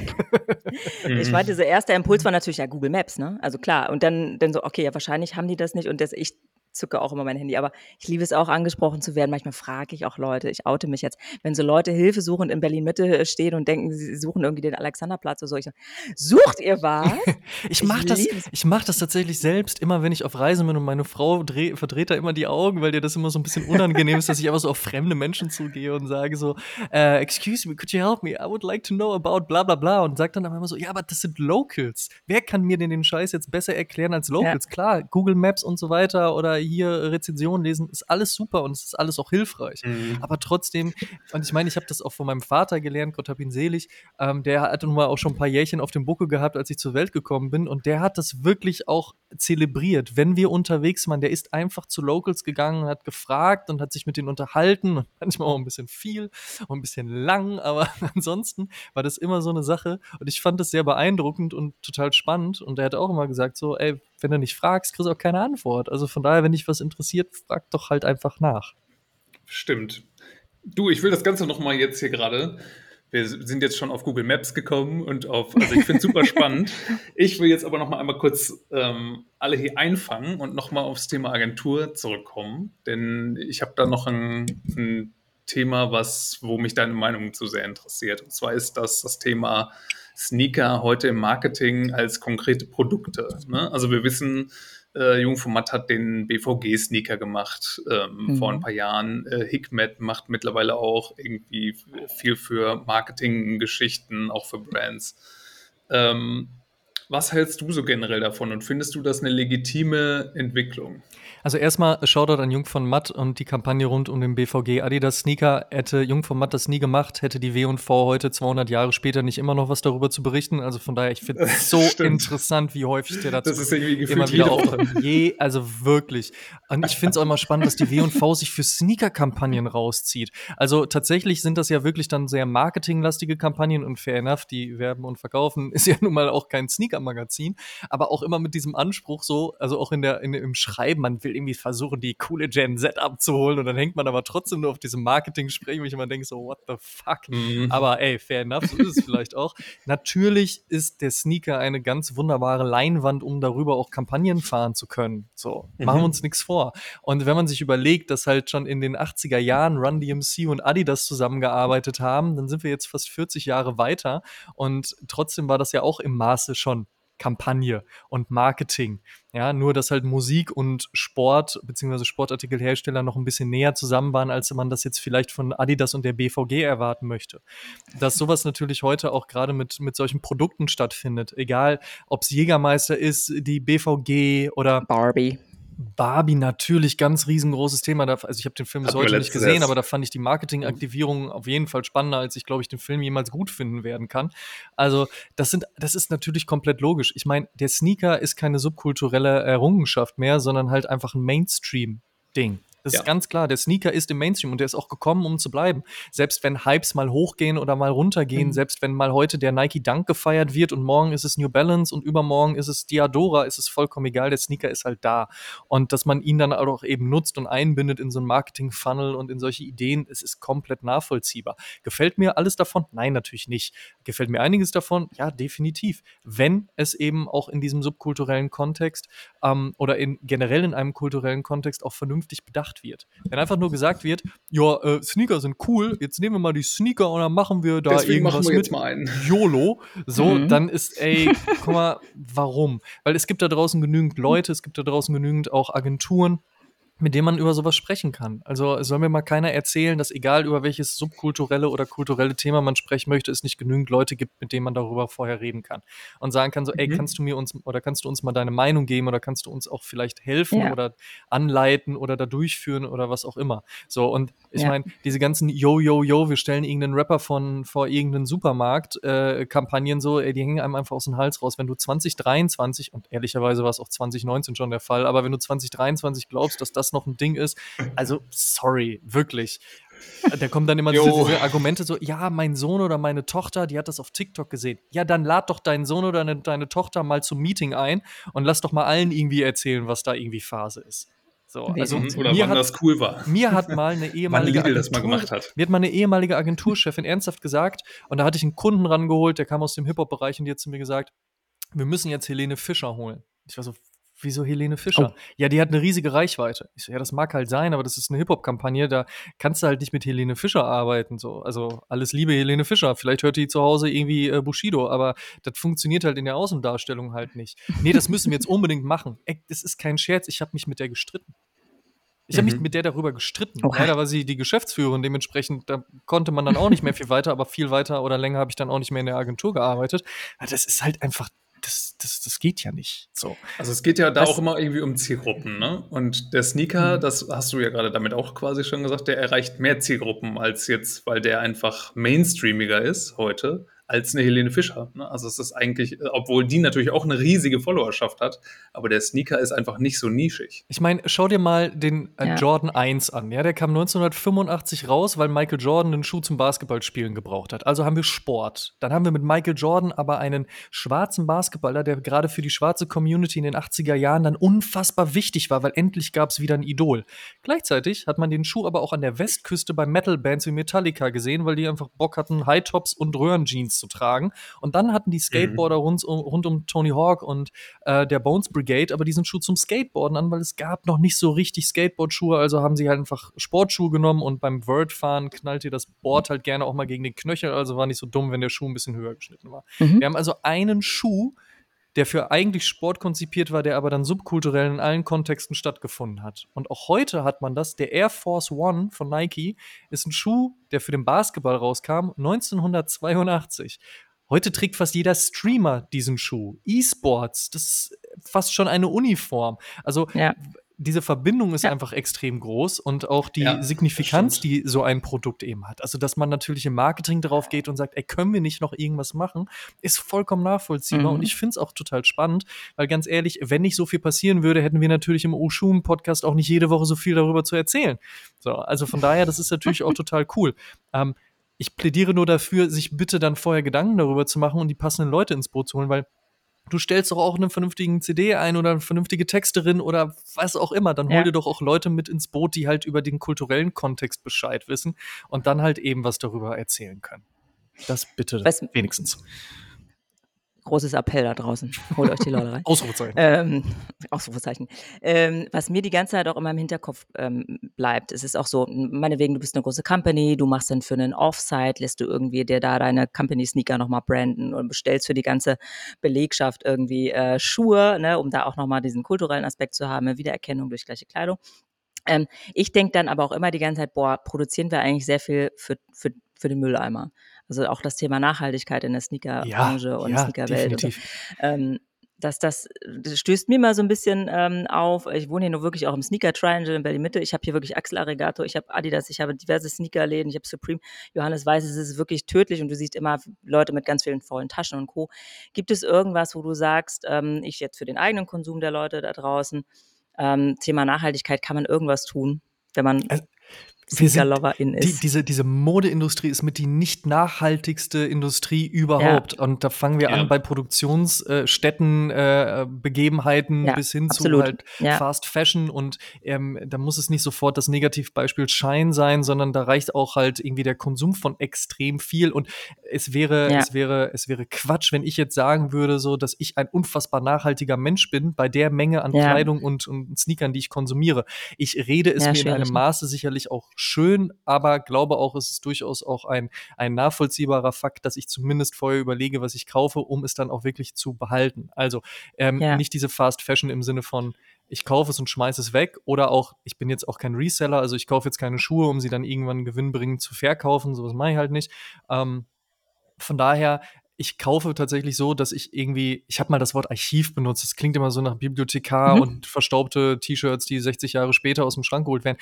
ich meine, dieser erste Impuls war natürlich ja Google Maps, ne? Also klar. Und dann, dann so, okay, ja, wahrscheinlich haben die das nicht und das, ich zücke auch immer mein Handy, aber ich liebe es auch, angesprochen zu werden. Manchmal frage ich auch Leute, ich oute mich jetzt, wenn so Leute Hilfe suchen in Berlin-Mitte äh, stehen und denken, sie suchen irgendwie den Alexanderplatz oder so, ich sage, sucht ihr was? ich mache das, ich mach das tatsächlich selbst, immer wenn ich auf Reisen bin und meine Frau dreh, verdreht da immer die Augen, weil dir das immer so ein bisschen unangenehm ist, dass ich einfach so auf fremde Menschen zugehe und sage so, uh, excuse me, could you help me? I would like to know about bla bla bla und sagt dann aber immer so, ja, aber das sind Locals. Wer kann mir denn den Scheiß jetzt besser erklären als Locals? Ja. Klar, Google Maps und so weiter oder hier Rezensionen lesen, ist alles super und es ist alles auch hilfreich. Mhm. Aber trotzdem, und ich meine, ich habe das auch von meinem Vater gelernt, Gott hab ihn selig, ähm, der hat nun mal auch schon ein paar Jährchen auf dem Buckel gehabt, als ich zur Welt gekommen bin und der hat das wirklich auch zelebriert. Wenn wir unterwegs waren, der ist einfach zu Locals gegangen, hat gefragt und hat sich mit denen unterhalten und manchmal auch ein bisschen viel und ein bisschen lang, aber ansonsten war das immer so eine Sache und ich fand das sehr beeindruckend und total spannend und er hat auch immer gesagt so, ey, wenn du nicht fragst, kriegst du auch keine Antwort. Also von daher, wenn dich was interessiert, frag doch halt einfach nach. Stimmt. Du, ich will das Ganze nochmal jetzt hier gerade. Wir sind jetzt schon auf Google Maps gekommen und auf, also ich finde es super spannend. Ich will jetzt aber nochmal einmal kurz ähm, alle hier einfangen und nochmal aufs Thema Agentur zurückkommen, denn ich habe da noch ein, ein Thema, was, wo mich deine Meinung zu sehr interessiert. Und zwar ist das das Thema Sneaker heute im Marketing als konkrete Produkte. Ne? Also wir wissen, äh, Jungformat hat den BVG-Sneaker gemacht ähm, mhm. vor ein paar Jahren. Äh, Hikmet macht mittlerweile auch irgendwie viel für Marketinggeschichten, auch für Brands. Ähm, was hältst du so generell davon und findest du das eine legitime Entwicklung? Also erstmal Shoutout an Jung von Matt und die Kampagne rund um den BVG Adidas Sneaker. Hätte Jung von Matt das nie gemacht, hätte die W&V heute 200 Jahre später nicht immer noch was darüber zu berichten. Also von daher, ich finde es so interessant, wie häufig der dazu das ist irgendwie immer wieder auftritt. Je, also wirklich. Und ich finde es auch immer spannend, dass die W&V sich für Sneaker-Kampagnen rauszieht. Also tatsächlich sind das ja wirklich dann sehr marketinglastige Kampagnen und fair enough, die werben und verkaufen ist ja nun mal auch kein Sneaker Sneaker-Magazin, aber auch immer mit diesem Anspruch so, also auch in der, in, im Schreiben, man will irgendwie versuchen, die coole Gen Z abzuholen und dann hängt man aber trotzdem nur auf diesem Marketing-Gespräch, wo ich immer denke so, what the fuck? Mhm. Aber ey, fair enough, so ist es vielleicht auch. Natürlich ist der Sneaker eine ganz wunderbare Leinwand, um darüber auch Kampagnen fahren zu können. So, mhm. machen wir uns nichts vor. Und wenn man sich überlegt, dass halt schon in den 80er Jahren Run DMC und Adidas zusammengearbeitet haben, dann sind wir jetzt fast 40 Jahre weiter und trotzdem war das ja auch im Maße schon Kampagne und Marketing. Ja, nur dass halt Musik und Sport bzw. Sportartikelhersteller noch ein bisschen näher zusammen waren, als man das jetzt vielleicht von Adidas und der BVG erwarten möchte. Dass sowas natürlich heute auch gerade mit, mit solchen Produkten stattfindet, egal ob es Jägermeister ist, die BVG oder Barbie. Barbie natürlich ganz riesengroßes Thema. Also ich habe den Film bis heute nicht gesehen, aber da fand ich die Marketingaktivierung auf jeden Fall spannender, als ich glaube ich den Film jemals gut finden werden kann. Also das sind, das ist natürlich komplett logisch. Ich meine, der Sneaker ist keine subkulturelle Errungenschaft mehr, sondern halt einfach ein Mainstream-Ding. Das ja. ist ganz klar. Der Sneaker ist im Mainstream und der ist auch gekommen, um zu bleiben. Selbst wenn Hypes mal hochgehen oder mal runtergehen, mhm. selbst wenn mal heute der Nike Dunk gefeiert wird und morgen ist es New Balance und übermorgen ist es Diadora, ist es vollkommen egal. Der Sneaker ist halt da. Und dass man ihn dann auch eben nutzt und einbindet in so ein Marketing-Funnel und in solche Ideen, es ist komplett nachvollziehbar. Gefällt mir alles davon? Nein, natürlich nicht. Gefällt mir einiges davon? Ja, definitiv. Wenn es eben auch in diesem subkulturellen Kontext ähm, oder in, generell in einem kulturellen Kontext auch vernünftig bedacht gemacht wird. Wenn einfach nur gesagt wird, ja, äh, Sneaker sind cool, jetzt nehmen wir mal die Sneaker und dann machen wir da Deswegen irgendwas wir mit mal YOLO. So, mhm. dann ist, ey, guck mal, warum? Weil es gibt da draußen genügend Leute, es gibt da draußen genügend auch Agenturen, mit dem man über sowas sprechen kann. Also soll mir mal keiner erzählen, dass egal über welches subkulturelle oder kulturelle Thema man sprechen möchte, es nicht genügend Leute gibt, mit denen man darüber vorher reden kann. Und sagen kann so, mhm. ey, kannst du mir uns oder kannst du uns mal deine Meinung geben oder kannst du uns auch vielleicht helfen ja. oder anleiten oder da durchführen oder was auch immer. So, und ich ja. meine, diese ganzen Yo, Yo, Yo, wir stellen irgendeinen Rapper von vor irgendeinen Supermarkt äh, Kampagnen so, ey, die hängen einem einfach aus dem Hals raus. Wenn du 2023, und ehrlicherweise war es auch 2019 schon der Fall, aber wenn du 2023 glaubst, dass das noch ein Ding ist. Also, sorry, wirklich. Da kommen dann immer diese, diese, Argumente so, ja, mein Sohn oder meine Tochter, die hat das auf TikTok gesehen. Ja, dann lad doch deinen Sohn oder deine, deine Tochter mal zum Meeting ein und lass doch mal allen irgendwie erzählen, was da irgendwie Phase ist. So, also oder wann hat, das cool war. Mir hat mal eine ehemalige Agentur, das mal gemacht hat. Mir hat mal eine ehemalige Agenturchefin ernsthaft gesagt, und da hatte ich einen Kunden rangeholt, der kam aus dem Hip-Hop-Bereich und die hat zu mir gesagt, wir müssen jetzt Helene Fischer holen. Ich war so, Wieso Helene Fischer? Oh. Ja, die hat eine riesige Reichweite. Ich so, ja, das mag halt sein, aber das ist eine Hip-Hop-Kampagne, da kannst du halt nicht mit Helene Fischer arbeiten. So. Also alles Liebe Helene Fischer. Vielleicht hört die zu Hause irgendwie äh, Bushido, aber das funktioniert halt in der Außendarstellung halt nicht. Nee, das müssen wir jetzt unbedingt machen. Ey, das ist kein Scherz, ich habe mich mit der gestritten. Ich habe mich mhm. mit der darüber gestritten. Okay. Leider war sie die Geschäftsführerin, dementsprechend da konnte man dann auch nicht mehr viel weiter, aber viel weiter oder länger habe ich dann auch nicht mehr in der Agentur gearbeitet. Das ist halt einfach das, das, das geht ja nicht. So. Also es geht ja da Was? auch immer irgendwie um Zielgruppen, ne? Und der Sneaker, mhm. das hast du ja gerade damit auch quasi schon gesagt, der erreicht mehr Zielgruppen als jetzt, weil der einfach mainstreamiger ist heute als eine Helene Fischer. Ne? Also es ist eigentlich, obwohl die natürlich auch eine riesige Followerschaft hat, aber der Sneaker ist einfach nicht so nischig. Ich meine, schau dir mal den äh, ja. Jordan 1 an. Ja, der kam 1985 raus, weil Michael Jordan einen Schuh zum Basketballspielen gebraucht hat. Also haben wir Sport. Dann haben wir mit Michael Jordan aber einen schwarzen Basketballer, der gerade für die schwarze Community in den 80er Jahren dann unfassbar wichtig war, weil endlich gab es wieder ein Idol. Gleichzeitig hat man den Schuh aber auch an der Westküste bei Metal-Bands wie Metallica gesehen, weil die einfach Bock hatten, High-Tops und Röhrenjeans zu tragen. Und dann hatten die Skateboarder mhm. rund, um, rund um Tony Hawk und äh, der Bones Brigade aber diesen Schuh zum Skateboarden an, weil es gab noch nicht so richtig Skateboard-Schuhe, also haben sie halt einfach Sportschuhe genommen und beim Wordfahren knallt ihr das Board halt gerne auch mal gegen den Knöchel, also war nicht so dumm, wenn der Schuh ein bisschen höher geschnitten war. Mhm. Wir haben also einen Schuh, der für eigentlich Sport konzipiert war, der aber dann subkulturell in allen Kontexten stattgefunden hat. Und auch heute hat man das. Der Air Force One von Nike ist ein Schuh, der für den Basketball rauskam, 1982. Heute trägt fast jeder Streamer diesen Schuh. E-Sports, das ist fast schon eine Uniform. Also ja diese Verbindung ist ja. einfach extrem groß und auch die ja, Signifikanz, die so ein Produkt eben hat. Also, dass man natürlich im Marketing darauf geht und sagt, ey, können wir nicht noch irgendwas machen, ist vollkommen nachvollziehbar. Mhm. Und ich finde es auch total spannend, weil ganz ehrlich, wenn nicht so viel passieren würde, hätten wir natürlich im Oshun-Podcast auch nicht jede Woche so viel darüber zu erzählen. So, also von daher, das ist natürlich auch total cool. Ähm, ich plädiere nur dafür, sich bitte dann vorher Gedanken darüber zu machen und die passenden Leute ins Boot zu holen, weil du stellst doch auch einen vernünftigen CD ein oder eine vernünftige Texterin oder was auch immer. Dann hol Ja. dir doch auch Leute mit ins Boot, die halt über den kulturellen Kontext Bescheid wissen und dann halt eben was darüber erzählen können. Das bitte Was- wenigstens. Großes Appell da draußen. Holt euch die Leute rein. Ausrufezeichen. Ähm, Ausrufezeichen. Ähm, was mir die ganze Zeit auch immer im Hinterkopf ähm, bleibt, es ist auch so, meinetwegen, du bist eine große Company, du machst dann für einen Offsite, lässt du irgendwie dir da deine Company-Sneaker nochmal branden und bestellst für die ganze Belegschaft irgendwie äh, Schuhe, ne, um da auch nochmal diesen kulturellen Aspekt zu haben, Wiedererkennung durch gleiche Kleidung. Ähm, ich denke dann aber auch immer die ganze Zeit, boah, produzieren wir eigentlich sehr viel für, für, für den Mülleimer. Also auch das Thema Nachhaltigkeit in der Sneakerbranche und ja, Sneakerwelt. so ähm, dass das, das stößt mir mal so ein bisschen ähm, auf. Ich wohne hier nur wirklich auch im Sneaker Triangle in Berlin Mitte. Ich habe hier wirklich Axel Arigato, ich habe Adidas, ich habe diverse Sneakerläden, ich habe Supreme. Johannes weiß, es ist wirklich tödlich und du siehst immer Leute mit ganz vielen vollen Taschen und Co. Gibt es irgendwas, wo du sagst, ähm, ich jetzt für den eigenen Konsum der Leute da draußen, ähm, Thema Nachhaltigkeit, kann man irgendwas tun, wenn man Also, Sneaker-Loverin Die, ist? diese, diese Modeindustrie ist mit die nicht nachhaltigste Industrie überhaupt. Und da fangen wir Ja. an bei Produktionsstätten, äh, Begebenheiten Ja, bis hin absolut. zu halt Ja. Fast Fashion. Und ähm, da muss es nicht sofort das Negativbeispiel Schein sein, sondern da reicht auch halt irgendwie der Konsum von extrem viel. Und es wäre, Ja. es wäre, es wäre Quatsch, wenn ich jetzt sagen würde, so, dass ich ein unfassbar nachhaltiger Mensch bin bei der Menge an Ja. Kleidung und, und Sneakern, die ich konsumiere. Ich rede es Ja, mir in einem ne? Maße sicherlich auch schön, aber glaube auch, es ist durchaus auch ein, ein nachvollziehbarer Fakt, dass ich zumindest vorher überlege, was ich kaufe, um es dann auch wirklich zu behalten. Also ähm, Ja. nicht diese Fast Fashion im Sinne von, ich kaufe es und schmeiße es weg oder auch, ich bin jetzt auch kein Reseller, also ich kaufe jetzt keine Schuhe, um sie dann irgendwann gewinnbringend zu verkaufen, sowas mache ich halt nicht. Ähm, von daher, ich kaufe tatsächlich so, dass ich irgendwie, ich habe mal das Wort Archiv benutzt, das klingt immer so nach Bibliothekar Mhm. und verstaubte T-Shirts, die 60 Jahre später aus dem Schrank geholt werden.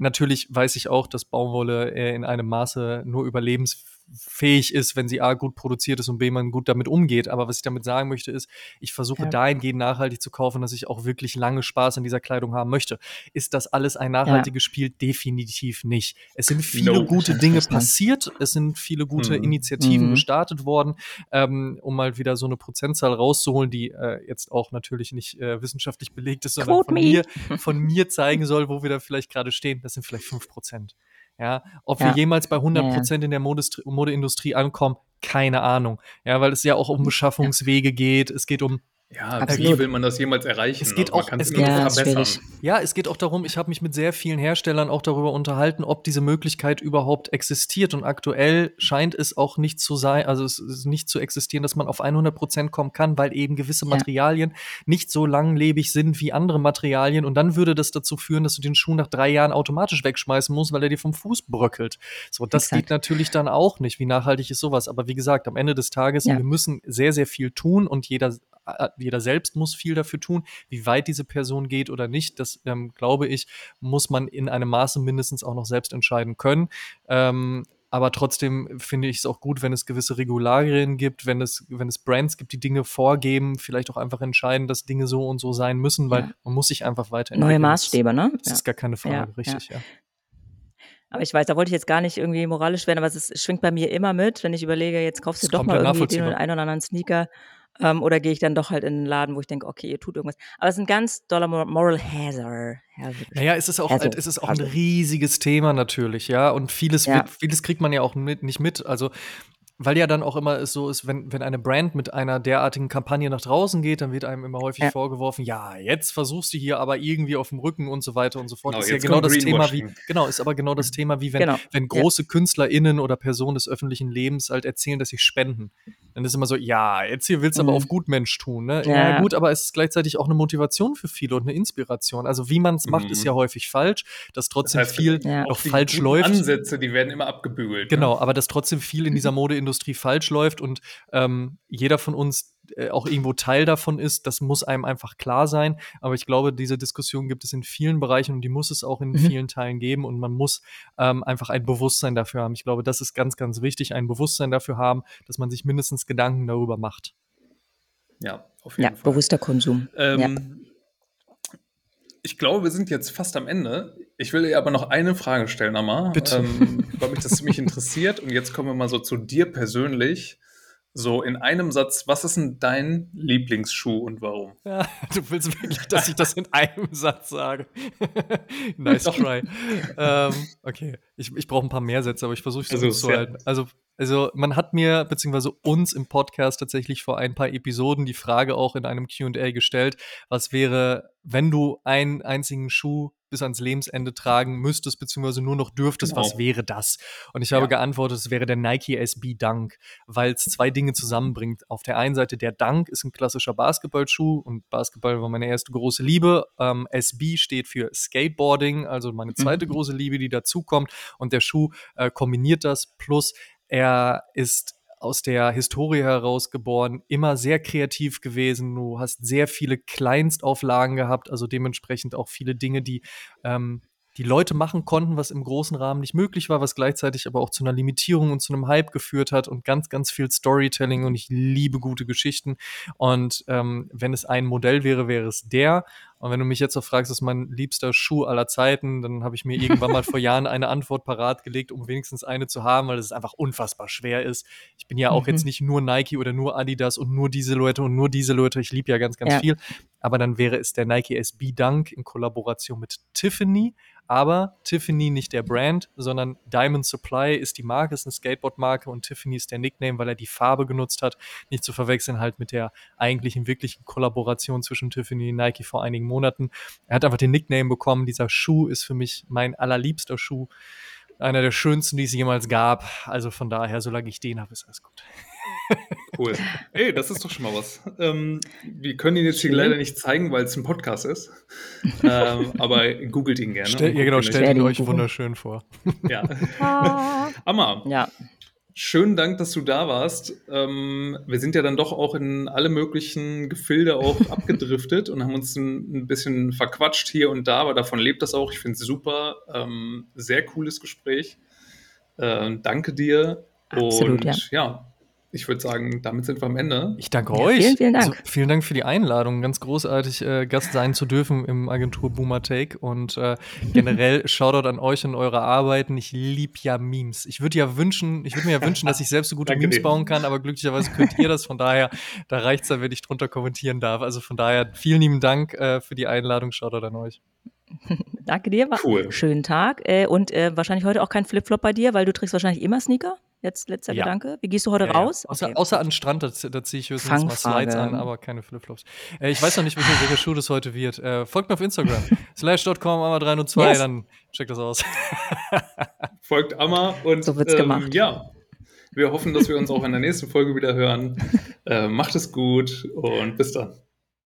Natürlich weiß ich auch, dass Baumwolle äh, in einem Maße nur überlebensfähig ist, wenn sie A gut produziert ist und B man gut damit umgeht. Aber was ich damit sagen möchte, ist, ich versuche Ja. dahingehend nachhaltig zu kaufen, dass ich auch wirklich lange Spaß an dieser Kleidung haben möchte. Ist das alles ein nachhaltiges Spiel? Definitiv nicht. Es sind viele No. gute Dinge passiert. Es sind viele gute Mhm. Initiativen Mhm. gestartet worden, ähm, um mal wieder so eine Prozentzahl rauszuholen, die äh, jetzt auch natürlich nicht äh, wissenschaftlich belegt ist, sondern Quote von me. mir, von mir zeigen soll, wo wir da vielleicht gerade stehen. Das sind vielleicht 5 Prozent. Ja, ob wir Ja. jemals bei 100 Ja, ja. Prozent in der Modestri Modeindustrie ankommen, keine Ahnung. Ja, weil es ja auch um Beschaffungswege geht. Es geht um Ja, Absolut. wie will man das jemals erreichen? Es geht Also man auch- kann es geht Ja, verbessern. schwierig. Ja, es geht auch darum, ich habe mich mit sehr vielen Herstellern auch darüber unterhalten, ob diese Möglichkeit überhaupt existiert. Und aktuell scheint es auch nicht zu sein, also es ist nicht zu existieren, dass man auf 100 Prozent kommen kann, weil eben gewisse Ja. Materialien nicht so langlebig sind wie andere Materialien. Und dann würde das dazu führen, dass du den Schuh nach drei Jahren automatisch wegschmeißen musst, weil er dir vom Fuß bröckelt. So, das Exakt. geht natürlich dann auch nicht. Wie nachhaltig ist sowas? Aber wie gesagt, am Ende des Tages, Ja. wir müssen sehr, sehr viel tun und jeder jeder selbst muss viel dafür tun. Wie weit diese Person geht oder nicht, das ähm, glaube ich, muss man in einem Maße mindestens auch noch selbst entscheiden können. Ähm, aber trotzdem finde ich es auch gut, wenn es gewisse Regularien gibt, wenn es, wenn es Brands gibt, die Dinge vorgeben, vielleicht auch einfach entscheiden, dass Dinge so und so sein müssen, weil Ja. man muss sich einfach weiterentwickeln. Neue Das Maßstäbe, ne? Das Ja. ist gar keine Frage, Ja, richtig, ja. Aber ich weiß, da wollte ich jetzt gar nicht irgendwie moralisch werden, aber es, ist, es schwingt bei mir immer mit, wenn ich überlege, jetzt kaufst du Ist doch mal irgendwie den einen oder anderen Sneaker ähm, oder gehe ich dann doch halt in den Laden, wo ich denke, okay, ihr tut irgendwas. Aber es ist ein ganz doller Mor- Moral Hazard. Hazard. Naja, es ist auch, Also, es ist auch ein riesiges Thema natürlich, ja. Und vieles, Ja. wird, vieles kriegt man ja auch mit, nicht mit. Also, weil ja dann auch immer es so ist, wenn, wenn eine Brand mit einer derartigen Kampagne nach draußen geht, dann wird einem immer häufig Ja. vorgeworfen, ja, jetzt versuchst du hier aber irgendwie auf dem Rücken und so weiter und so fort. Genau, ist ja genau das Thema wie, genau, ist aber genau das Thema wie wenn, Genau. wenn Ja. große KünstlerInnen oder Personen des öffentlichen Lebens halt erzählen, dass sie spenden. Dann ist immer so, ja, jetzt hier willst du aber Mhm. auf Gutmensch tun, ne? Ja. Ja, gut, aber es ist gleichzeitig auch eine Motivation für viele und eine Inspiration. Also wie man es macht, Mhm. ist ja häufig falsch, dass Das trotzdem heißt, viel Ja. auch auch die falsch läuft. Ansätze, die werden immer abgebügelt. Genau, Ne? aber dass trotzdem viel in dieser Modeindustrie falsch läuft und ähm, jeder von uns äh, auch irgendwo Teil davon ist, das muss einem einfach klar sein. Aber ich glaube, diese Diskussion gibt es in vielen Bereichen und die muss es auch in Mhm. vielen Teilen geben und man muss ähm, einfach ein Bewusstsein dafür haben. Ich glaube, das ist ganz, ganz wichtig, ein Bewusstsein dafür haben, dass man sich mindestens Gedanken darüber macht. Ja, auf jeden Ja, Fall. bewusster Konsum. ja. Ähm, Ich glaube, wir sind jetzt fast am Ende. Ich will dir aber noch eine Frage stellen, Amma. Bitte. Ähm, weil mich das ziemlich interessiert. Und jetzt kommen wir mal so zu dir persönlich. So, in einem Satz, was ist denn dein Lieblingsschuh und warum? Ja, du willst wirklich, dass ich das in einem Satz sage. nice try. ähm, okay, ich, ich brauche ein paar mehr Sätze, aber ich versuche es also, zu halten. Also, also man hat mir beziehungsweise uns im Podcast tatsächlich vor ein paar Episoden die Frage auch in einem QA gestellt, was wäre, wenn du einen einzigen Schuh bis ans Lebensende tragen müsstest, beziehungsweise nur noch dürftest, genau. was wäre das? Und ich habe ja. geantwortet, es wäre der Nike SB Dunk, weil es zwei Dinge zusammenbringt. Auf der einen Seite, der Dunk ist ein klassischer Basketballschuh und Basketball war meine erste große Liebe. Ähm, SB steht für Skateboarding, also meine zweite mhm. große Liebe, die dazukommt. Und der Schuh äh, kombiniert das plus er ist aus der Historie heraus geboren, immer sehr kreativ gewesen. Du hast sehr viele Kleinstauflagen gehabt, also dementsprechend auch viele Dinge, die ähm, die Leute machen konnten, was im großen Rahmen nicht möglich war, was gleichzeitig aber auch zu einer Limitierung und zu einem Hype geführt hat und ganz, ganz viel Storytelling und ich liebe gute Geschichten. Und ähm, wenn es ein Modell wäre, wäre es der. Und wenn du mich jetzt noch fragst, ist mein liebster Schuh aller Zeiten, dann habe ich mir irgendwann mal vor Jahren eine Antwort parat gelegt, um wenigstens eine zu haben, weil es einfach unfassbar schwer ist. Ich bin ja auch mhm. jetzt nicht nur Nike oder nur Adidas und nur diese Leute und nur diese Leute. Ich liebe ja ganz, ganz ja. viel. Aber dann wäre es der Nike SB Dunk in Kollaboration mit Tiffany. Aber Tiffany nicht der Brand, sondern Diamond Supply ist die Marke, ist eine Skateboard-Marke und Tiffany ist der Nickname, weil er die Farbe genutzt hat. Nicht zu verwechseln halt mit der eigentlichen, wirklichen Kollaboration zwischen Tiffany und Nike vor einigen Monaten. Er hat einfach den Nickname bekommen. Dieser Schuh ist für mich mein allerliebster Schuh. Einer der schönsten, die es jemals gab. Also von daher, solange ich den habe, ist alles gut. Cool. Ey, das ist doch schon mal was. Ähm, wir können ihn jetzt hier leider nicht zeigen, weil es ein Podcast ist. ähm, aber googelt ihn gerne. Stell, ja, genau, stellt ihn euch wunderschön vor. Ja. Amma. Ja. Schönen Dank, dass du da warst. Ähm, wir sind ja dann doch auch in alle möglichen Gefilde auch abgedriftet und haben uns ein, ein, bisschen verquatscht hier und da, aber davon lebt das auch. Ich finde es super. Ähm, sehr cooles Gespräch. Äh, danke dir. Absolut, und ja. ja ich würde sagen, damit sind wir am Ende. Ich danke ja, euch. Vielen, vielen Dank. Also, vielen Dank für die Einladung. Ganz großartig, äh, Gast sein zu dürfen im Agentur Boomer Take. Und äh, generell Shoutout an euch und eure Arbeiten. Ich liebe ja Memes. Ich würde ja wünschen, ich würde mir ja wünschen, dass ich selbst so gute Memes dir. bauen kann, aber glücklicherweise könnt ihr das. Von daher, da reicht es dann, wenn ich drunter kommentieren darf. Also von daher, vielen lieben Dank äh, für die Einladung. Shoutout an euch. Danke dir. Cool. Schönen Tag. Äh, und äh, wahrscheinlich heute auch kein Flipflop bei dir, weil du trägst wahrscheinlich immer Sneaker. Jetzt letzter ja. Gedanke. Wie gehst du heute ja, raus? Ja. Außer, okay. außer an den Strand, da, da ziehe ich höchstens mal Slides an, aber keine Flipflops. Äh, ich weiß noch nicht, welcher, welcher Schuh das heute wird. Äh, folgt mir auf Instagram. Slash.com, Amma 302, yes. dann checkt das aus. folgt Amma und so wird's ähm, gemacht. ja. Wir hoffen, dass wir uns auch in der nächsten Folge wieder hören. Äh, macht es gut und bis dann.